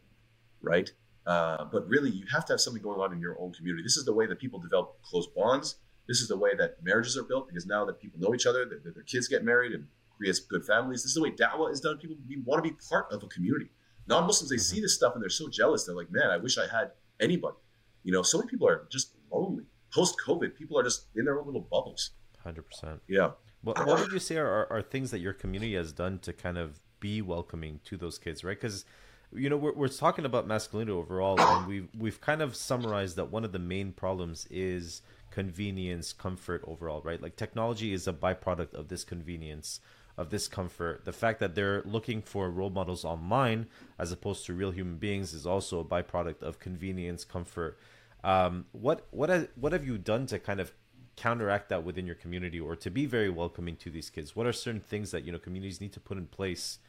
right? Uh, but really, you have to have something going on in your own community. This is the way that people develop close bonds. This is the way that marriages are built because now that people know each other, that their kids get married and creates good families. This is the way da'wah is done. People want to be part of a community non-muslims they mm-hmm. see this stuff and they're so jealous they're like man i wish i had anybody you know so many people are just lonely post covid people are just in their own little bubbles 100%. yeah What, what would you say are, are, are things that your community has done to kind of be welcoming to those kids, right? Because, you know, we're, we're talking about masculinity overall, and we've, we've kind of summarized that one of the main problems is convenience, comfort overall, right? Like technology is a byproduct of this convenience, of discomfort. The fact that they're looking for role models online as opposed to real human beings is also a byproduct of convenience, comfort. Um, what what has, what have you done to kind of counteract that within your community or to be very welcoming to these kids what are certain things that you know communities need to put in place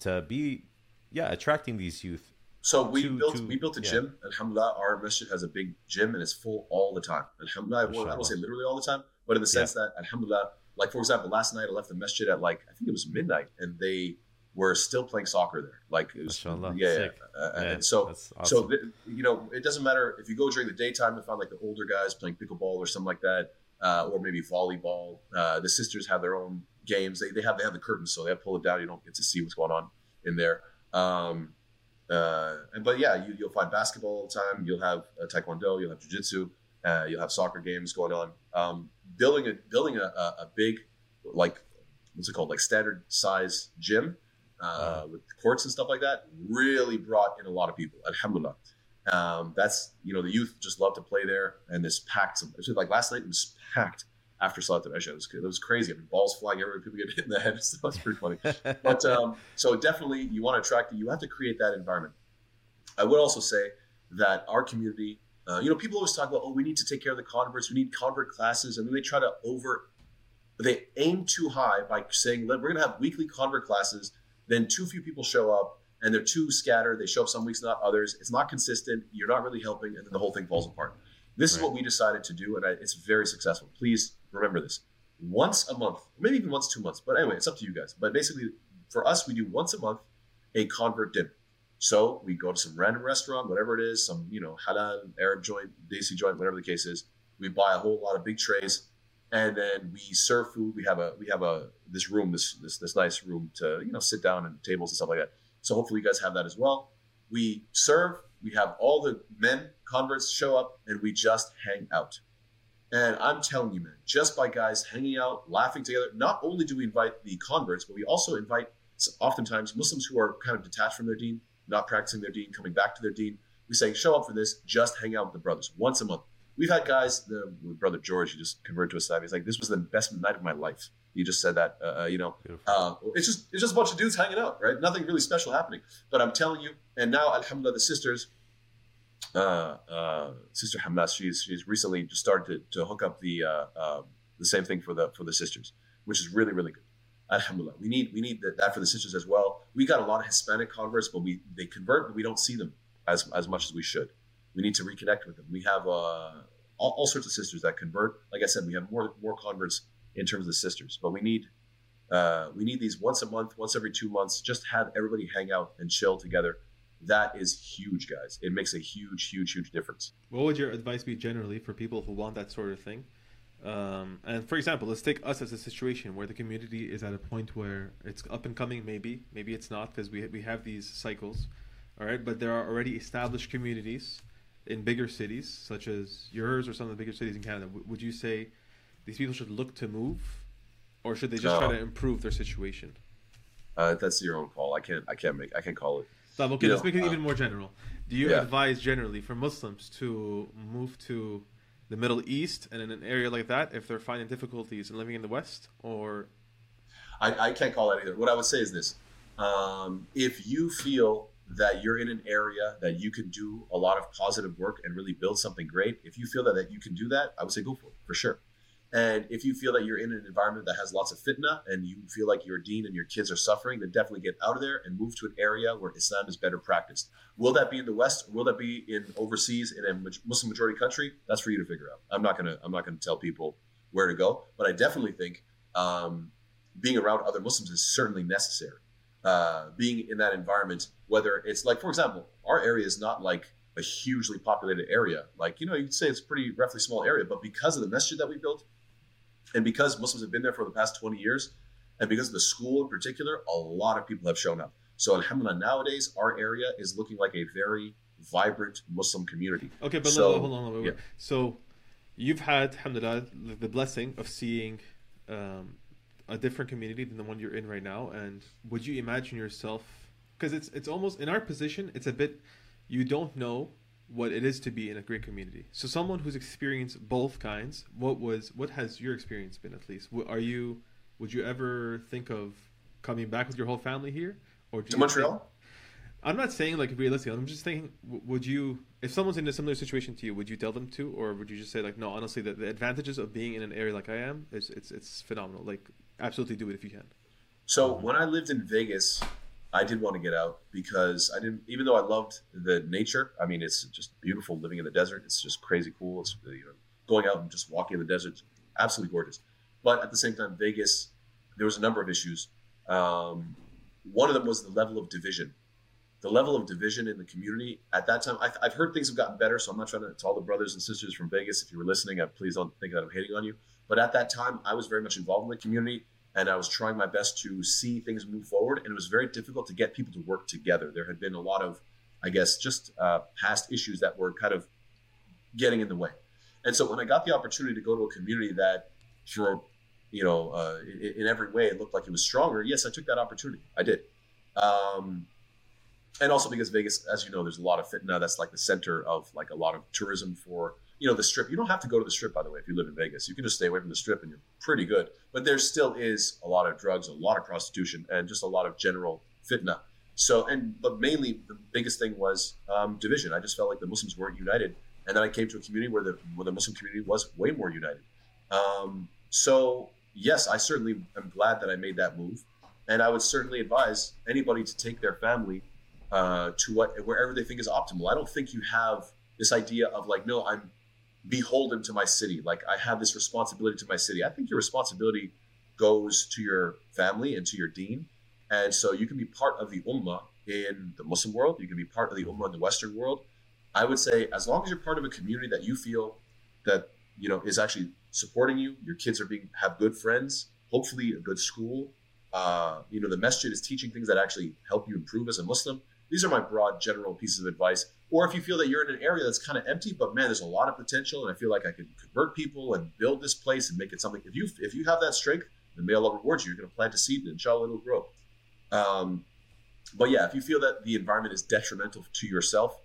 to be yeah attracting these youth so we To- built to- we built a yeah. gym alhamdulillah our masjid has a big gym and it's full all the time alhamdulillah i don't say literally all the time but in the sense that alhamdulillah like for example last night i left the masjid at like i think it was midnight and they were still playing soccer there like it was yeah, yeah. Uh, Yeah, and so that's So you know, it doesn't matter if you go during the daytime and find like the older guys playing pickleball or something like that, uh, or maybe volleyball. Uh, the sisters have their own games. They, they have they have the curtains, so they have to pull it down. You don't get to see what's going on in there. Um, uh, and but yeah, you, you'll find basketball all the time. You'll have uh, taekwondo. You'll have jujitsu. Uh, you'll have soccer games going on. Um, building a building a, a, big like what's it called like standard size gym uh, with courts and stuff like that really brought in a lot of people. Alhamdulillah. Um, that's you know the youth just love to play there, and this packed. Some, like last night it was packed after Salat al Isha. It was, it was crazy. I mean, balls flying everywhere, people get <laughs> hit in the head. So that's pretty funny. <laughs> But um, so definitely, you want to attract it. You have to create that environment. I would also say that our community, uh, you know, people always talk about, oh, we need to take care of the converts. We need convert classes, and then they try to over, they aim too high by saying, we're going to have weekly convert classes. Then too few people show up, and they're too scattered. They show up some weeks, not others. It's not consistent. You're not really helping, and then the whole thing falls apart. This is what we decided to do, and I, it's very successful. Please remember this: once a month, maybe even once two months. But anyway, it's up to you guys. But basically, for us, we do once a month a convert dinner. So we go to some random restaurant, whatever it is, some you know halal Arab joint, desi joint, whatever the case is. We buy a whole lot of big trays, and then we serve food. We have a we have a this room, this this this nice room to you know sit down and tables and stuff like that. So hopefully you guys have that as well. We serve. We have all the men converts show up, and we just hang out. And I'm telling you, man, just by guys hanging out, laughing together, not only do we invite the converts, but we also invite oftentimes Muslims who are kind of detached from their deen, not practicing their deen, coming back to their deen. We say, show up for this, just hang out with the brothers once a month. we've had guys. The brother George, he just converted to a Islam. He's like, this was the best night of my life. He just said that. Uh, uh you know, uh, it's just it's just a bunch of dudes hanging out, right? Nothing really special happening. But I'm telling you, and now Alhamdulillah, the sisters. Uh, uh, Sister Hamas, she's she's recently just started to, to hook up the uh, uh, the same thing for the for the sisters, which is really really good. Alhamdulillah, we need we need that for the sisters as well. We got a lot of Hispanic converts, but we they convert, but we don't see them as as much as we should. We need to reconnect with them. We have uh, all, all sorts of sisters that convert. Like I said, we have more more converts in terms of the sisters, but we need uh, we need these once a month, once every two months. Just have everybody hang out and chill together. That is huge, guys. It makes a huge, huge, huge difference. What would your advice be generally for people who want that sort of thing? Um, and for example, let's take us as a situation where the community is at a point where it's up and coming. Maybe, maybe it's not because we we have these cycles, all right. But there are already established communities in bigger cities, such as yours or some of the bigger cities in Canada. W- would you say these people should look to move, or should they just no. try to improve their situation? Uh, that's your own call. I can't. I can't make. I can't call it. So, okay, you let's know, make it uh, even more general. Do you yeah. advise generally for Muslims to move to the Middle East and in an area like that if they're finding difficulties in living in the West, or I, I can't call that either. What I would say is this: um, if you feel that you're in an area that you can do a lot of positive work and really build something great, if you feel that, that you can do that, I would say go for it for sure. And if you feel that you're in an environment that has lots of fitna and you feel like your deen and your kids are suffering, then definitely get out of there and move to an area where Islam is better practiced. Will that be in the West? Will that be in overseas in a Muslim majority country? That's for you to figure out. I'm not gonna I'm not gonna tell people where to go, but I definitely think um, being around other Muslims is certainly necessary. Uh, being in that environment, whether it's like, for example, our area is not like a hugely populated area. Like, you know, you'd say it's a pretty roughly small area, but because of the masjid that we built, and because Muslims have been there for the past 20 years, and because of the school in particular, a lot of people have shown up. So, alhamdulillah, nowadays our area is looking like a very vibrant Muslim community. Okay, but so, hold on, hold on, yeah. So, you've had, alhamdulillah, the blessing of seeing um, a different community than the one you're in right now. And would you imagine yourself? Because it's it's almost in our position, it's a bit. You don't know what it is to be in a great community. So someone who's experienced both kinds, what was what has your experience been at least? Are you would you ever think of coming back with your whole family here or to Montreal? Think, I'm not saying like realistic. I'm just thinking, would you, if someone's in a similar situation to you, would you tell them to, or would you just say like, no, honestly, the, the advantages of being in an area like I am is it's it's phenomenal. Like, absolutely do it if you can. So when I lived in Vegas, I did want to get out because I didn't, even though I loved the nature. I mean, it's just beautiful living in the desert. It's just crazy cool. It's you know, going out and just walking in the desert, absolutely gorgeous. But at the same time, Vegas, there was a number of issues. Um, one of them was the level of division. The level of division in the community at that time, I, have heard things have gotten better. So I'm not trying to, to all the brothers and sisters from Vegas, if you were listening, I, please don't think that I'm hating on you. But at that time, I was very much involved in the community and I was trying my best to see things move forward. And it was very difficult to get people to work together. There had been a lot of, I guess, just uh, past issues that were kind of getting in the way. And so when I got the opportunity to go to a community that, for you know, uh, in, in, every way it looked like it was stronger, yes, I took that opportunity. I did. Um, and also because Vegas, as you know, there's a lot of fitna. That's like the center of like a lot of tourism for you know the strip you don't have to go to the strip by the way if you live in vegas. You can just stay away from the strip and you're pretty good. But there still is a lot of drugs a lot of prostitution and just a lot of general fitna. So and but mainly the biggest thing was um, division. I just felt like the muslims weren't united. And then i came to a community where the where the muslim community was way more united. Um, so yes i certainly am glad that i made that move. And i would certainly advise anybody to take their family uh, to what wherever they think is optimal. I don't think you have this idea of like no i'm beholden to my city. Like I have this responsibility to my city. I think your responsibility goes to your family and to your deen. And so you can be part of the ummah in the Muslim world. You can be part of the ummah in the Western world. I would say as long as you're part of a community that you feel that you know is actually supporting you, your kids are being have good friends, hopefully a good school. Uh, you know the masjid is teaching things that actually help you improve as a Muslim. These are my broad general pieces of advice. Or if you feel that you're in an area that's kind of empty, but man, there's a lot of potential, and I feel like I could convert people and build this place and make it something. If you if you have that strength, then may Allah reward you. You're going to plant a seed, and inshallah, it'll grow. Um, but yeah, if you feel that the environment is detrimental to yourself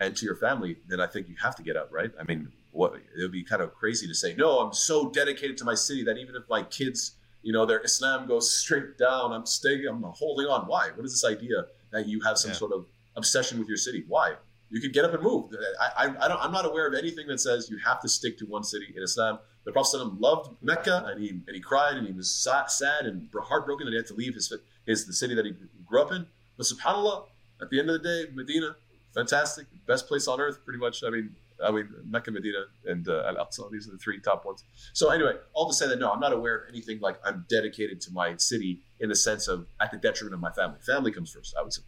and to your family, then I think you have to get out. Right? I mean, what it would be kind of crazy to say, no, I'm so dedicated to my city that even if my kids, you know, their Islam goes <laughs> straight down, I'm staying, I'm holding on. Why? What is this idea that you have some Yeah. sort of obsession with your city? Why? You could get up and move. I, I, I don't, I'm not aware of anything that says you have to stick to one city in Islam. The Prophet loved Mecca and he, and he cried and he was sad and heartbroken that he had to leave his, his the city that he grew up in. But subhanAllah, at the end of the day, Medina, fantastic, best place on earth, pretty much. I mean, I mean, Mecca, Medina, and uh, Al Aqsa. These are the three top ones. So anyway, all to say that no, I'm not aware of anything like I'm dedicated to my city in the sense of at the detriment of my family. Family comes first, I would say.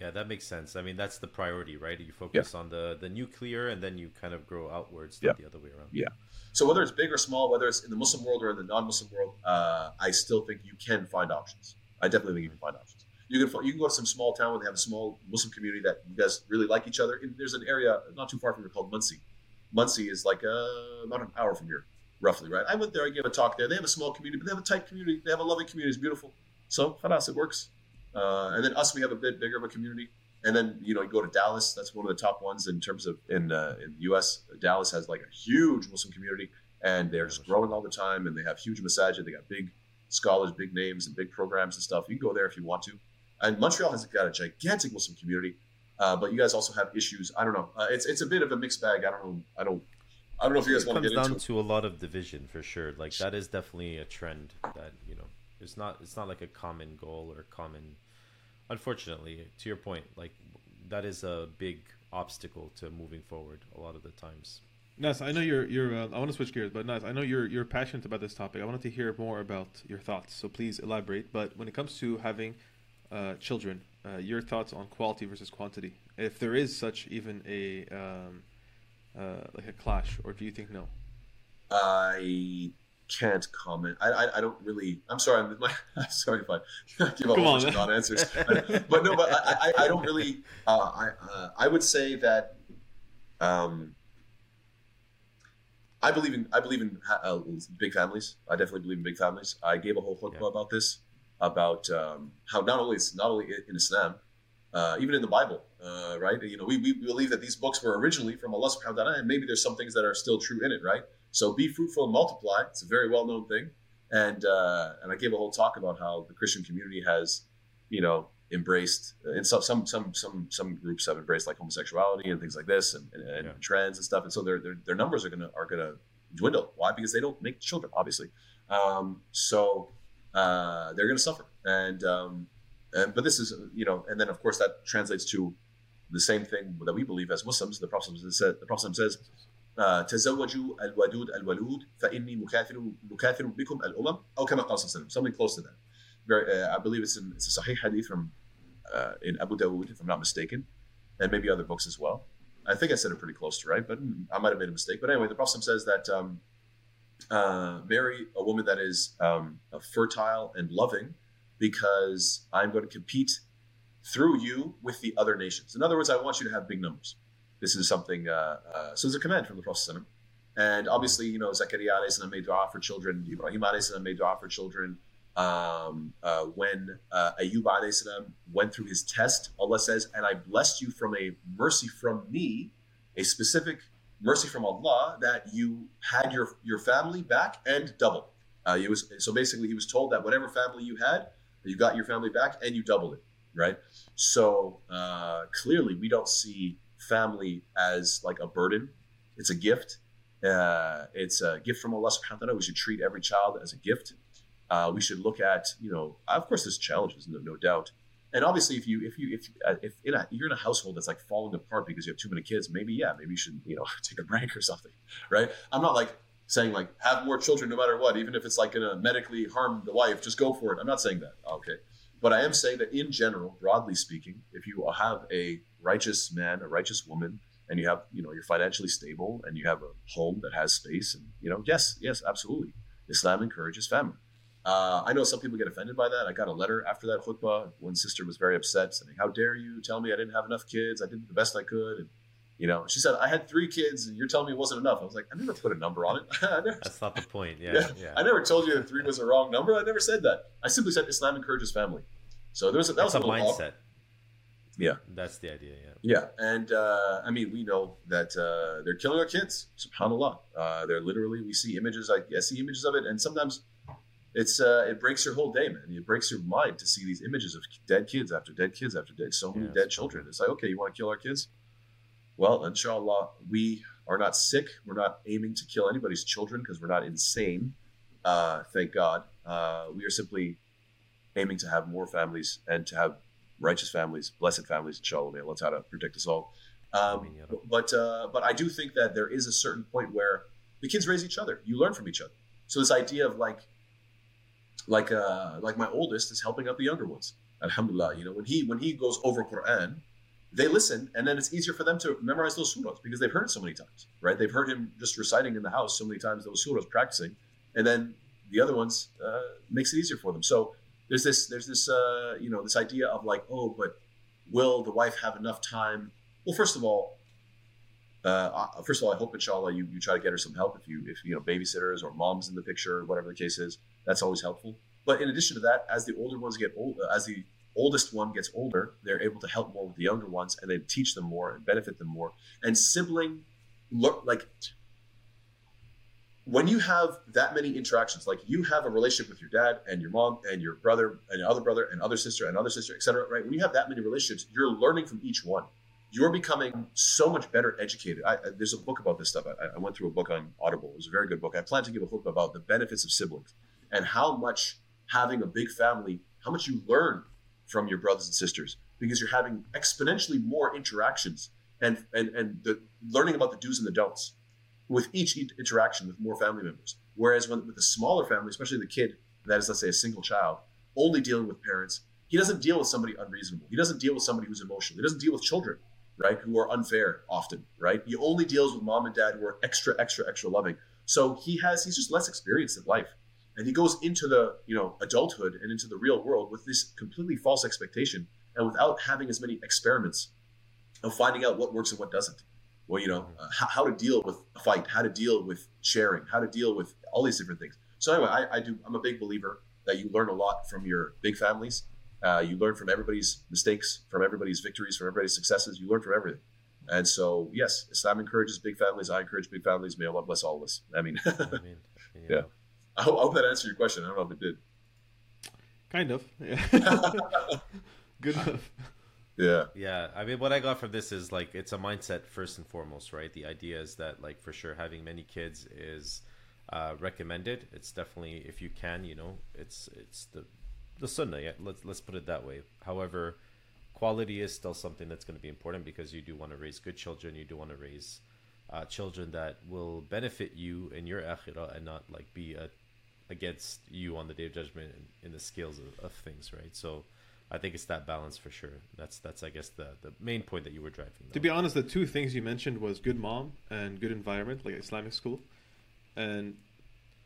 Yeah, that makes sense. I mean, that's the priority, right? You focus on the the nuclear, and then you kind of grow outwards, not Yeah. the other way around. Yeah. So whether it's big or small, whether it's in the Muslim world or in the non-Muslim world, uh, I still think you can find options. I definitely think you can find options. You can you can go to some small town where they have a small Muslim community that you guys really like each other. And there's an area not too far from here called Muncie. Muncie is like uh, about an hour from here, roughly, right? I went there. I gave a talk there. They have a small community, but they have a tight community. They have a loving community. It's beautiful. So khalas, it works. Uh, and then us, we have a bit bigger of a community. And then you know you go to Dallas. That's one of the top ones in terms of in uh, in the U.S. Dallas has like a huge Muslim community, and they're just growing all the time. And they have huge masajid. They got big scholars, big names, and big programs and stuff. You can go there if you want to. And Montreal has got a gigantic Muslim community, uh, but you guys also have issues. I don't know. Uh, it's it's a bit of a mixed bag. I don't know. I don't. I don't know if you guys It want to get down into. it. to a lot of division for sure. Like that is definitely a trend that you know. It's not. It's not like a common goal or common. Unfortunately, to your point, like that is a big obstacle to moving forward a lot of the times. Nas, I know you're you're. Uh, I want to switch gears, but Nas, I know you're you're passionate about this topic. I wanted to hear more about your thoughts. So please elaborate. But when it comes to having uh, children, uh, your thoughts on quality versus quantity, if there is such even a um, uh, like a clash, or do you think no? I can't comment. I, I, I don't really. I'm sorry. I'm, <laughs> my, I'm sorry if I <laughs> give Come whole on, bunch of non-answers. but no, but I, I, I don't really. Uh, I uh, I would say that. Um, I believe in I believe in uh, big families. I definitely believe in big families. I gave a whole khutbah Yeah. about this, about um, how not only it's not only in Islam, uh, even in the Bible, uh, right? You know, we, we believe that these books were originally from Allah Subhanahu wa Taala, and maybe there's some things that are still true in it, right? So be fruitful and multiply. It's a very well known thing, and uh, and I gave a whole talk about how the Christian community has, you know, embraced and some some some some some groups have embraced like homosexuality and things like this and, and, and Yeah. trans and stuff, and so their, their their numbers are gonna are gonna dwindle. Why? Because they don't make children, obviously. Um, so uh, they're going to suffer. And, um, and but this is you know, and then of course that translates to the same thing that we believe as Muslims. The Prophet says, the Prophet says, uh, al-wadud al-walud, bikum al-umam." Something close to that. Very, uh, I believe it's in it's a Sahih hadith from uh, in Abu Dawud, if I'm not mistaken, and maybe other books as well. I think I said it pretty close to right, but I might have made a mistake. But anyway, the Prophet says that. Um, uh, marry a woman that is um, fertile and loving, because I'm going to compete through you with the other nations. In other words, I want you to have big numbers. This is something. Uh, uh, so it's a command from the Prophet. And obviously, you know, Zakaria salam made dua for children. Ibrahim salam made dua for children. Um, uh, when uh, alayhi salam went through his test, Allah says, "And I blessed you from a mercy from me, a specific mercy from Allah that you had your your family back and double." Uh, he was so basically he was told that whatever family you had, you got your family back and you doubled it, right? So uh, clearly, we don't see family as like a burden; it's a gift. Uh, it's a gift from Allah Subhanahu wa Taala. We should treat every child as a gift. Uh, we should look at, you know, of course, there's challenges, no, no doubt. And obviously, if you if you if uh, if in a, you're in a household that's like falling apart because you have too many kids, maybe yeah, maybe you should you know <laughs> take a break or something, right? I'm not like saying like have more children no matter what, even if it's like gonna medically harm the wife, just go for it. I'm not saying that, okay, but I am saying that in general, broadly speaking, if you have a righteous man, a righteous woman, and you have you know you're financially stable and you have a home that has space, and you know yes, yes, absolutely, Islam encourages family. Uh, I know some people get offended by that. I got a letter after that khutbah. One sister was very upset, saying, "How dare you tell me I didn't have enough kids? I did the best I could." And you know, she said, "I had three kids, and you're telling me it wasn't enough." I was like, "I never put a number on it. <laughs> Never, That's not the point. Yeah, Yeah. yeah. I never told you that three was a wrong number. I never said that. I simply said Islam encourages family." So there was a, that It's was a a, mindset. Yeah. That's the idea. Yeah. Yeah, and uh, I mean, we know that uh, they're killing our kids. Subhanallah, uh, they're literally. We see images. I, I see images of it, and sometimes it's uh, it breaks your whole day, man. It breaks your mind to see these images of dead kids after dead kids after dead, so many Yeah, dead children. It's like, okay, you want to kill our kids? Well, inshallah, we are not sick. We're not aiming to kill anybody's children because we're not insane. Uh, thank God. Uh, we are simply aiming to have more families and to have righteous families, blessed families, inshallah. May Allah Ta'ala protect us all. Um, Ameen, ya Rabbi. but uh, but I do think that there is a certain point where the kids raise each other. You learn from each other. So this idea of like like uh like my oldest is helping out the younger ones. Alhamdulillah, you know, when he when he goes over Quran, they listen and then it's easier for them to memorize those surahs because they've heard it so many times, right? They've heard him just reciting in the house so many times those surahs practicing, and then the other ones uh, makes it easier for them. So there's this there's this uh, you know this idea of like oh but will the wife have enough time? Well, first of all, uh, first of all, I hope inshallah you, you try to get her some help if you if you know babysitters or moms in the picture, whatever the case is. That's always helpful. But in addition to that, as the older ones get old, uh, as the oldest one gets older, they're able to help more with the younger ones, and they teach them more and benefit them more. And sibling, look like when you have that many interactions, like you have a relationship with your dad and your mom and your brother and your other brother and other sister and other sister, etc. Right? When you have that many relationships, you're learning from each one. You're becoming so much better educated. I, I- there's a book about this stuff. I, I went through a book on Audible. It was a very good book. I plan to give a book about the benefits of siblings and how much having a big family, how much you learn from your brothers and sisters because you're having exponentially more interactions and and and the learning about the do's and the don'ts with each interaction with more family members. Whereas when with a smaller family, especially the kid that is, let's say, a single child, only dealing with parents, he doesn't deal with somebody unreasonable. He doesn't deal with somebody who's emotional. He doesn't deal with children, right, who are unfair often, right? He only deals with mom and dad who are extra, extra, extra loving. So he has he's just less experienced in life. And he goes into the, you know, adulthood and into the real world with this completely false expectation and without having as many experiments of finding out what works and what doesn't well, you know, uh, how, how to deal with a fight, how to deal with sharing, how to deal with all these different things. So anyway, I, I do. I'm a big believer that you learn a lot from your big families. Uh, you learn from everybody's mistakes, from everybody's victories, from everybody's successes. You learn from everything. And so, yes, Islam encourages big families. I encourage big families. May Allah bless all of us. I mean, <laughs> I mean, Yeah. I hope, I hope that answered your question. I don't know if it did. Kind of. Yeah. <laughs> Good enough. Yeah. Yeah, I mean, what I got from this is like it's a mindset first and foremost, right? The idea is that like for sure having many kids is uh, recommended. It's definitely if you can, you know, it's it's the the sunnah. Yeah, let's let's put it that way. However, quality is still something that's going to be important because you do want to raise good children. You do want to raise uh, children that will benefit you in your akhirah and not like be a, against you on the day of judgment in, in the scales of, of things, right? So. I think it's that balance for sure. That's that's I guess the the main point that you were driving. To be honest, the two things you mentioned was good mom and good environment, like Islamic school, and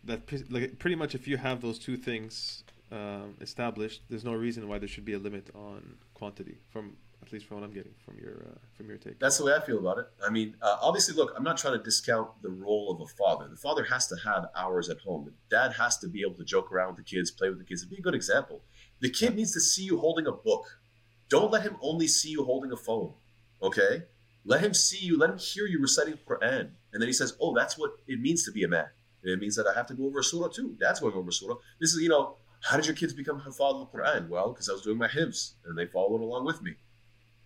that pre- like pretty much if you have those two things um, established, there's no reason why there should be a limit on quantity. From at least from what I'm getting from your uh, from your take. That's the way I feel about it. I mean, uh, obviously, look, I'm not trying to discount the role of a father. The father has to have hours at home. The dad has to be able to joke around with the kids, play with the kids, and be a good example. The kid needs to see you holding a book. Don't let him only see you holding a phone. Okay? Let him see you, let him hear you reciting Quran. And then he says, Oh, that's what it means to be a man. It means that I have to go over a surah too. Dad's going over a surah. This is, you know, how did your kids become hafad of the Quran? Well, because I was doing my hifz and they followed along with me.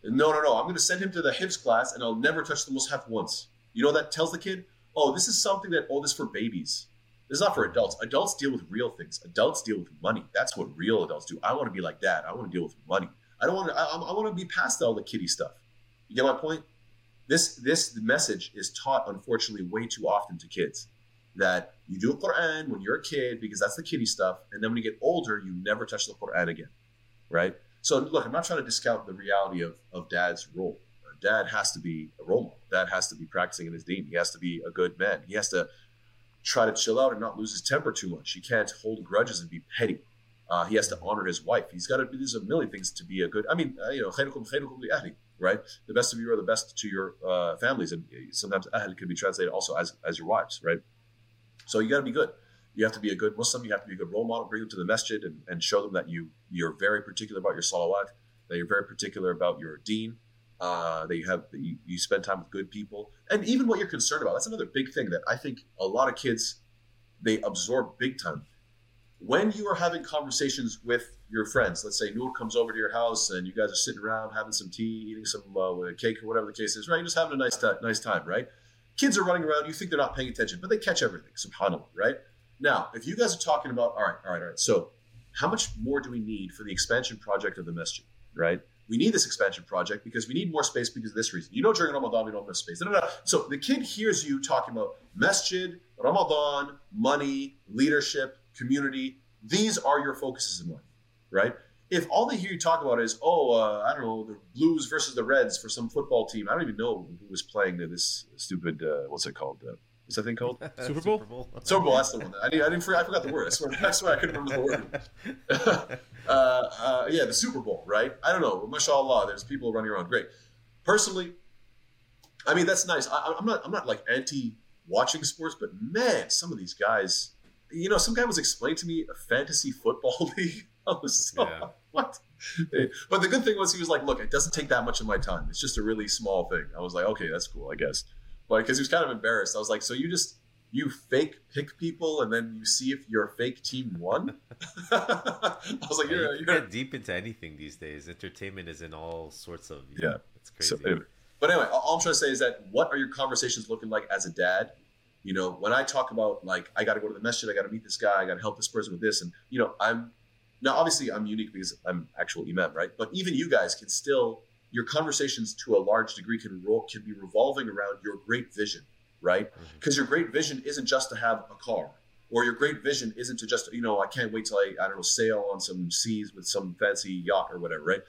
No, no, no. I'm going to send him to the hifz class and I'll never touch the mushaf once. You know that tells the kid, oh, this is something that, oh, this is for babies. This is not for adults. Adults deal with real things. Adults deal with money. That's what real adults do. I want to be like that. I want to deal with money. I don't want to. I, I want to be past all the kiddie stuff. You get my point? This this message is taught unfortunately way too often to kids. That you do a Quran when you're a kid because that's the kiddie stuff, and then when you get older, you never touch the Quran again, right? So look, I'm not trying to discount the reality of of dad's role. Dad has to be a role model. Dad has to be practicing in his deen. He has to be a good man. He has to try to chill out and not lose his temper too much. He can't hold grudges and be petty. Uh, he has to honor his wife. He's got to. Be there's a million things to be a good. I mean, uh, you know, right? The best of you are the best to your uh, families, and sometimes ahl can be translated also as as your wives, right? So you got to be good. You have to be a good Muslim. You have to be a good role model. Bring them to the masjid and, and show them that you you're very particular about your salawat. that you're very particular about your deen, uh, that you have that you, you spend time with good people, and even what you're concerned about. That's another big thing that I think a lot of kids they absorb big time. When you are having conversations with your friends, let's say Noor comes over to your house and you guys are sitting around having some tea, eating some uh, cake or whatever the case is, right? You're just having a nice, t- nice time, right? Kids are running around. You think they're not paying attention, but they catch everything. Subhanallah, right? Now, if you guys are talking about, all right, all right, all right. So, how much more do we need for the expansion project of the masjid, right? We need this expansion project because we need more space because of this reason. You know, during Ramadan, we don't have space. No, no, no. So the kid hears you talking about masjid, Ramadan, money, leadership, community. These are your focuses in life, right? If all they hear you talk about is, oh, uh, I don't know, the Blues versus the Reds for some football team. I don't even know who was playing this stupid, uh, what's it called? Uh, what's that thing called? <laughs> Super Bowl? Super Bowl. Super Bowl. That's the one. I, didn't, I didn't. Forget, I forgot the word. I swear. I swear. I couldn't remember the word. <laughs> uh, uh, yeah, the Super Bowl. Right. I don't know. Mashallah. There's people running around. Great. Personally, I mean that's nice. I, I'm not. I'm not like anti watching sports, but man, some of these guys. You know, some guy was explaining to me a fantasy football <laughs> league. I was so Yeah. what. But the good thing was he was like, "Look, it doesn't take that much of my time. It's just a really small thing." I was like, "Okay, that's cool, I guess." Like, because he was kind of embarrassed. I was like, "So you just you fake pick people and then you see if your fake team won?" <laughs> <laughs> I was like, Yeah, "You're, you you're get deep into anything these days. Entertainment is in all sorts of. Yeah. It's crazy. So anyway, but anyway, all I'm trying to say is that what are your conversations looking like as a dad? You know, when I talk about like I got to go to the masjid, I got to meet this guy, I got to help this person with this, and you know, I'm now obviously I'm unique because I'm actual imam, right? But even you guys can still your conversations to a large degree can roll, can be revolving around your great vision, right? Mhm. Because your great vision isn't just to have a car, or your great vision isn't to just you know I can't wait till I I don't know sail on some seas with some fancy yacht or whatever, right?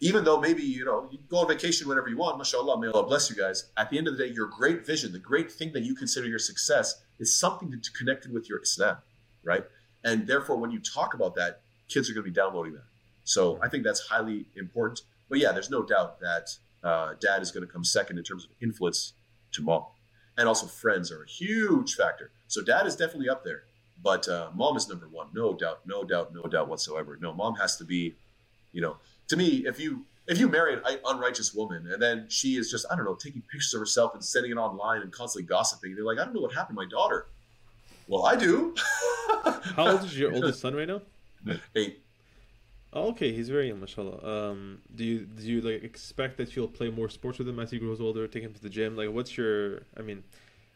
even though maybe you know you go on vacation whenever you want, mashallah, may Allah bless you guys. At the end of the day, your great vision, the great thing that you consider your success, is something that's connected with your Islam, right? And therefore, when you talk about that, kids are going to be downloading that. So I think that's highly important. But yeah, there's no doubt that uh, dad is going to come second in terms of influence to mom, and also friends are a huge factor. So dad is definitely up there, but uh, mom is number one, no doubt, no doubt, no doubt whatsoever. No, mom has to be, you know, to me, if you if you marry an unrighteous woman and then she is just I don't know taking pictures of herself and sending it online and constantly gossiping, they're like, I don't know what happened to my daughter. Well, I do. How old is your <laughs> oldest son right now? Eight. Oh, okay, he's very young, mashallah. Um, do you do you like expect that you'll play more sports with him as he grows older, take him to the gym? Like, what's your? I mean,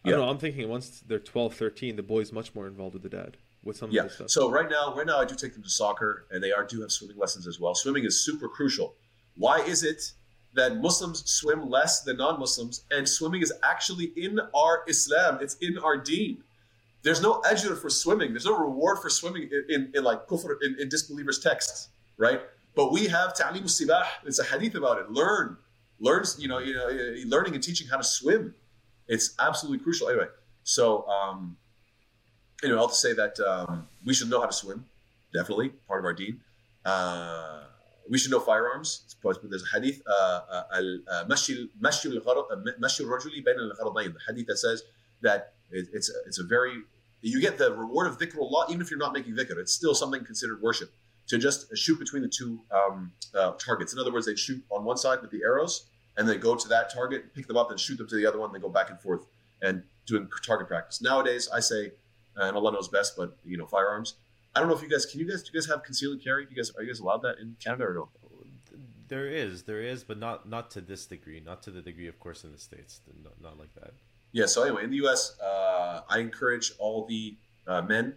I don't Yeah. know. I'm thinking once they're 12, 13, the boy's much more involved with the dad with some Yeah. of the stuff. So right now, right now, I do take them to soccer, and they are do have swimming lessons as well. Swimming is super crucial. Why is it that Muslims swim less than non-Muslims, and swimming is actually in our Islam? It's in our Deen. There's no ajr for swimming. There's no reward for swimming in, in, in like kufr in, in disbelievers' texts, right? But we have ta'lim sibah. It's a hadith about it. Learn, learns, You know, you know, uh, learning and teaching how to swim. It's absolutely crucial. Anyway, so um, anyway, I'll say that um, we should know how to swim. Definitely part of our deen. Uh, we should know firearms. There's a hadith, mashil rajuli bain al The hadith that says that it, it's it's a very you get the reward of dhikrullah even if you're not making dhikr. It's still something considered worship to just shoot between the two um, uh, targets. In other words, they shoot on one side with the arrows and then go to that target, pick them up, and shoot them to the other one. Then go back and forth and doing target practice. Nowadays, I say, and Allah knows best, but you know, firearms. I don't know if you guys can you guys do you guys have concealed carry? Do you guys are you guys allowed that in Canada or no? There is, there is, but not not to this degree, not to the degree, of course, in the states, not, not like that. Yeah. So anyway, in the U.S., uh, I encourage all the uh, men,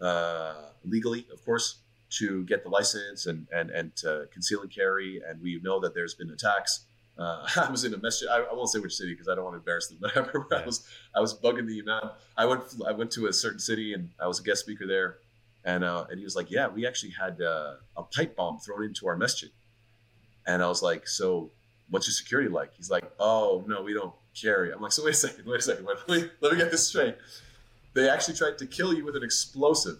uh, legally, of course, to get the license and and and to conceal and carry. And we know that there's been attacks. Uh, <laughs> I was in a masjid. I, I won't say which city because I don't want to embarrass them. <laughs> But I remember I was I was bugging the imam. I went I went to a certain city and I was a guest speaker there, and uh, and he was like, "Yeah, we actually had uh, a pipe bomb thrown into our masjid," and I was like, "So, what's your security like?" He's like, "Oh no, we don't carry." I'm like, "So wait a second, wait a second, wait, let me let me get this straight. They actually tried to kill you with an explosive.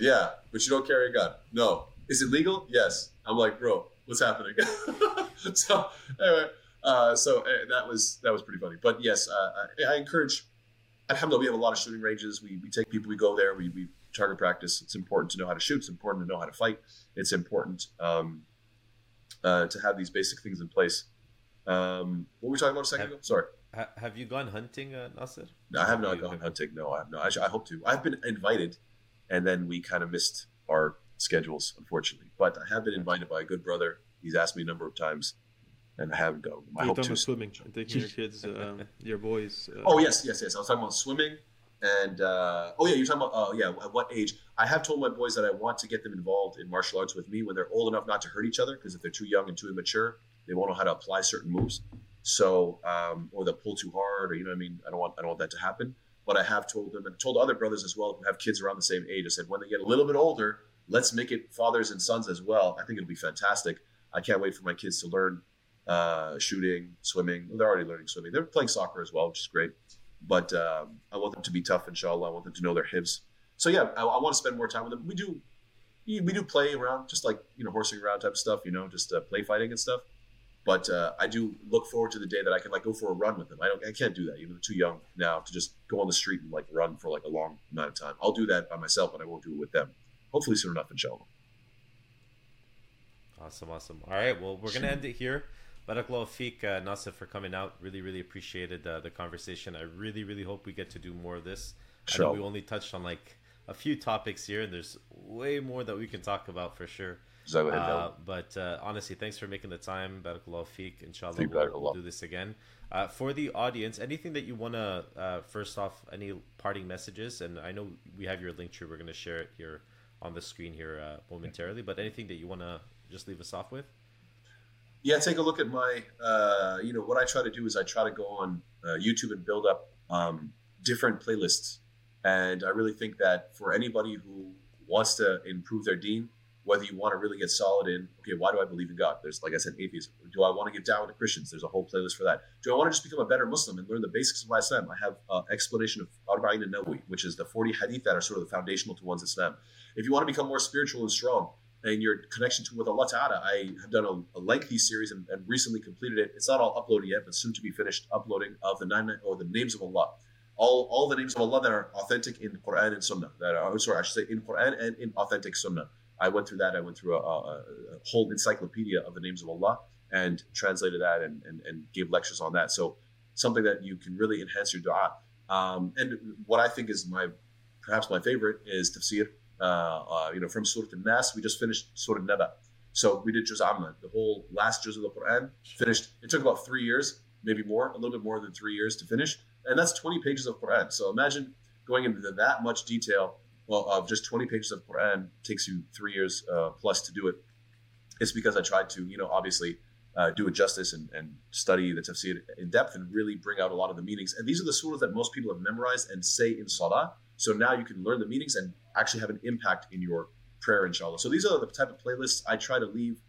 Yeah, but you don't carry a gun. No. Is it legal? Yes. I'm like, bro, what's happening? <laughs> so anyway, uh, so uh, that was that was pretty funny. But yes, uh, I, I encourage. Alhamdulillah, we have a lot of shooting ranges. We, we take people, we go there, we, we target practice. It's important to know how to shoot. It's important to know how to fight. It's important um, uh, to have these basic things in place. Um, what were we talking about a second Have- ago? Sorry. Ha- have you gone hunting, uh, Nasser? No, I have not gone hunting. No, I have not. Actually, I hope to. I've been invited, and then we kind of missed our schedules, unfortunately. But I have been invited by a good brother. He's asked me a number of times, and I haven't gone. I You're hope to. swimming taking your kids, <laughs> um, your boys. Uh, Oh yes, yes, yes. I was talking about swimming, and uh, oh yeah, you're talking about oh yeah, at what age? I have told my boys that I want to get them involved in martial arts with me when they're old enough not to hurt each other, because if they're too young and too immature, they won't know how to apply certain moves. So, um, or they'll pull too hard, or you know what I mean. I don't want I don't want that to happen. But I have told them and told other brothers as well who have kids around the same age. I said when they get a little bit older, let's make it fathers and sons as well. I think it'll be fantastic. I can't wait for my kids to learn uh, shooting, swimming. They're already learning swimming. They're playing soccer as well, which is great. But um, I want them to be tough, inshallah. I want them to know their hifz. So yeah, I, I want to spend more time with them. We do, we do play around, just like you know, horsing around type stuff. You know, just uh, play fighting and stuff. But uh, I do look forward to the day that I can like go for a run with them. I don't, I can't do that. You know, too young now to just go on the street and like run for like a long amount of time. I'll do that by myself, but I won't do it with them. Hopefully soon enough, inshallah. Awesome, awesome. All right, well, we're gonna end it here. Barakallahu feek, uh, Nasser, for coming out. Really, really appreciated uh, the conversation. I really, really hope we get to do more of this. I know we only touched on like a few topics here, and there's way more that we can talk about for sure. Jazakallah Uh, but uh, honestly, thanks for making the time. Barakallahu feek. Inshallah, we'll, we'll do this again. Uh, for the audience, anything that you want to, uh, first off, any parting messages? And I know we have your link tree. We're going to share it here on the screen here uh, momentarily. But anything that you want to just leave us off with? yeah take a look at my uh, you know what i try to do is i try to go on uh, youtube and build up um, different playlists and i really think that for anybody who wants to improve their deen whether you want to really get solid in okay why do i believe in god there's like i said atheism do i want to get down to christians there's a whole playlist for that do i want to just become a better muslim and learn the basics of islam i have uh, explanation of arba'in an-nawawi which is the 40 hadith that are sort of the foundational to one's islam if you want to become more spiritual and strong and your connection to with Allah Ta'ala. I have done a, a lengthy series and, and recently completed it. It's not all uploaded yet, but soon to be finished uploading of the nine or the names of Allah. All, all the names of Allah that are authentic in Quran and Sunnah. That are sorry, I should say in Quran and in authentic Sunnah. I went through that. I went through a, a, a whole encyclopedia of the names of Allah and translated that and, and, and gave lectures on that. So something that you can really enhance your dua. Um, and what I think is my perhaps my favorite is tafsir. Uh, uh, you know, from Surah Al-Nas, we just finished Surah Naba. So we did Juz Amma, the whole last Juz of the Quran, finished. It took about three years, maybe more, a little bit more than three years to finish. And that's 20 pages of Quran. So imagine going into that much detail, well, of just 20 pages of Quran takes you three years uh, plus to do it. It's because I tried to, you know, obviously uh, do it justice and, and study the tafsir in depth and really bring out a lot of the meanings. And these are the surahs that most people have memorized and say in salah. So now you can learn the meanings and actually have an impact in your prayer, inshallah. So these are the type of playlists I try to leave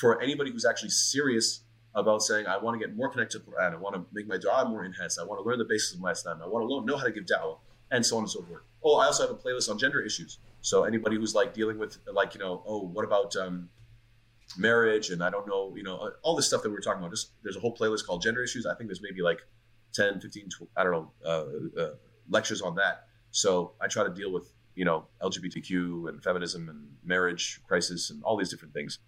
for anybody who's actually serious about saying, I want to get more connected to Quran. I want to make my dua more enhanced. I want to learn the basics of my Islam. I want to know how to give da'wah and so on and so forth. Oh, I also have a playlist on gender issues. So anybody who's like dealing with like, you know, oh, what about um, marriage and I don't know, you know, uh, all this stuff that we were talking about. Just there's a whole playlist called gender issues. I think there's maybe like 10, 15, 12, I don't know, uh, uh, lectures on that. So I try to deal with, you know, LGBTQ and feminism and marriage crisis and all these different things.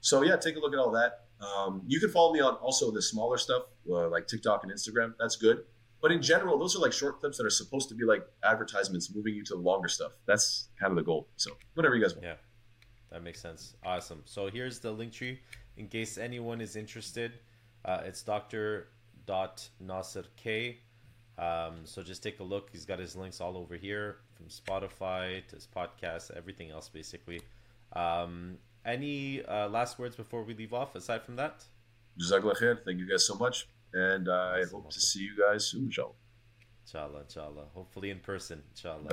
So yeah, take a look at all that. Um, you can follow me on also the smaller stuff uh, like TikTok and Instagram. That's good. But in general, those are like short clips that are supposed to be like advertisements moving you to the longer stuff. That's kind of the goal. So whatever you guys want. Yeah, that makes sense. Awesome. So here's the link tree in case anyone is interested. Uh, it's Dr. Dot Nasser K. Um, so just take a look. He's got his links all over here from Spotify to his podcast, everything else basically. Um, any uh, last words before we leave off aside from that? Jazakallah khair. Thank you guys so much. And I Awesome, hope to see you guys soon, inshallah. Inshallah, inshallah. Hopefully in person, inshallah.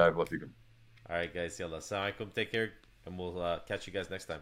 All right, guys. Yalla. Assalamu alaikum. Take care. And we'll uh, catch you guys next time.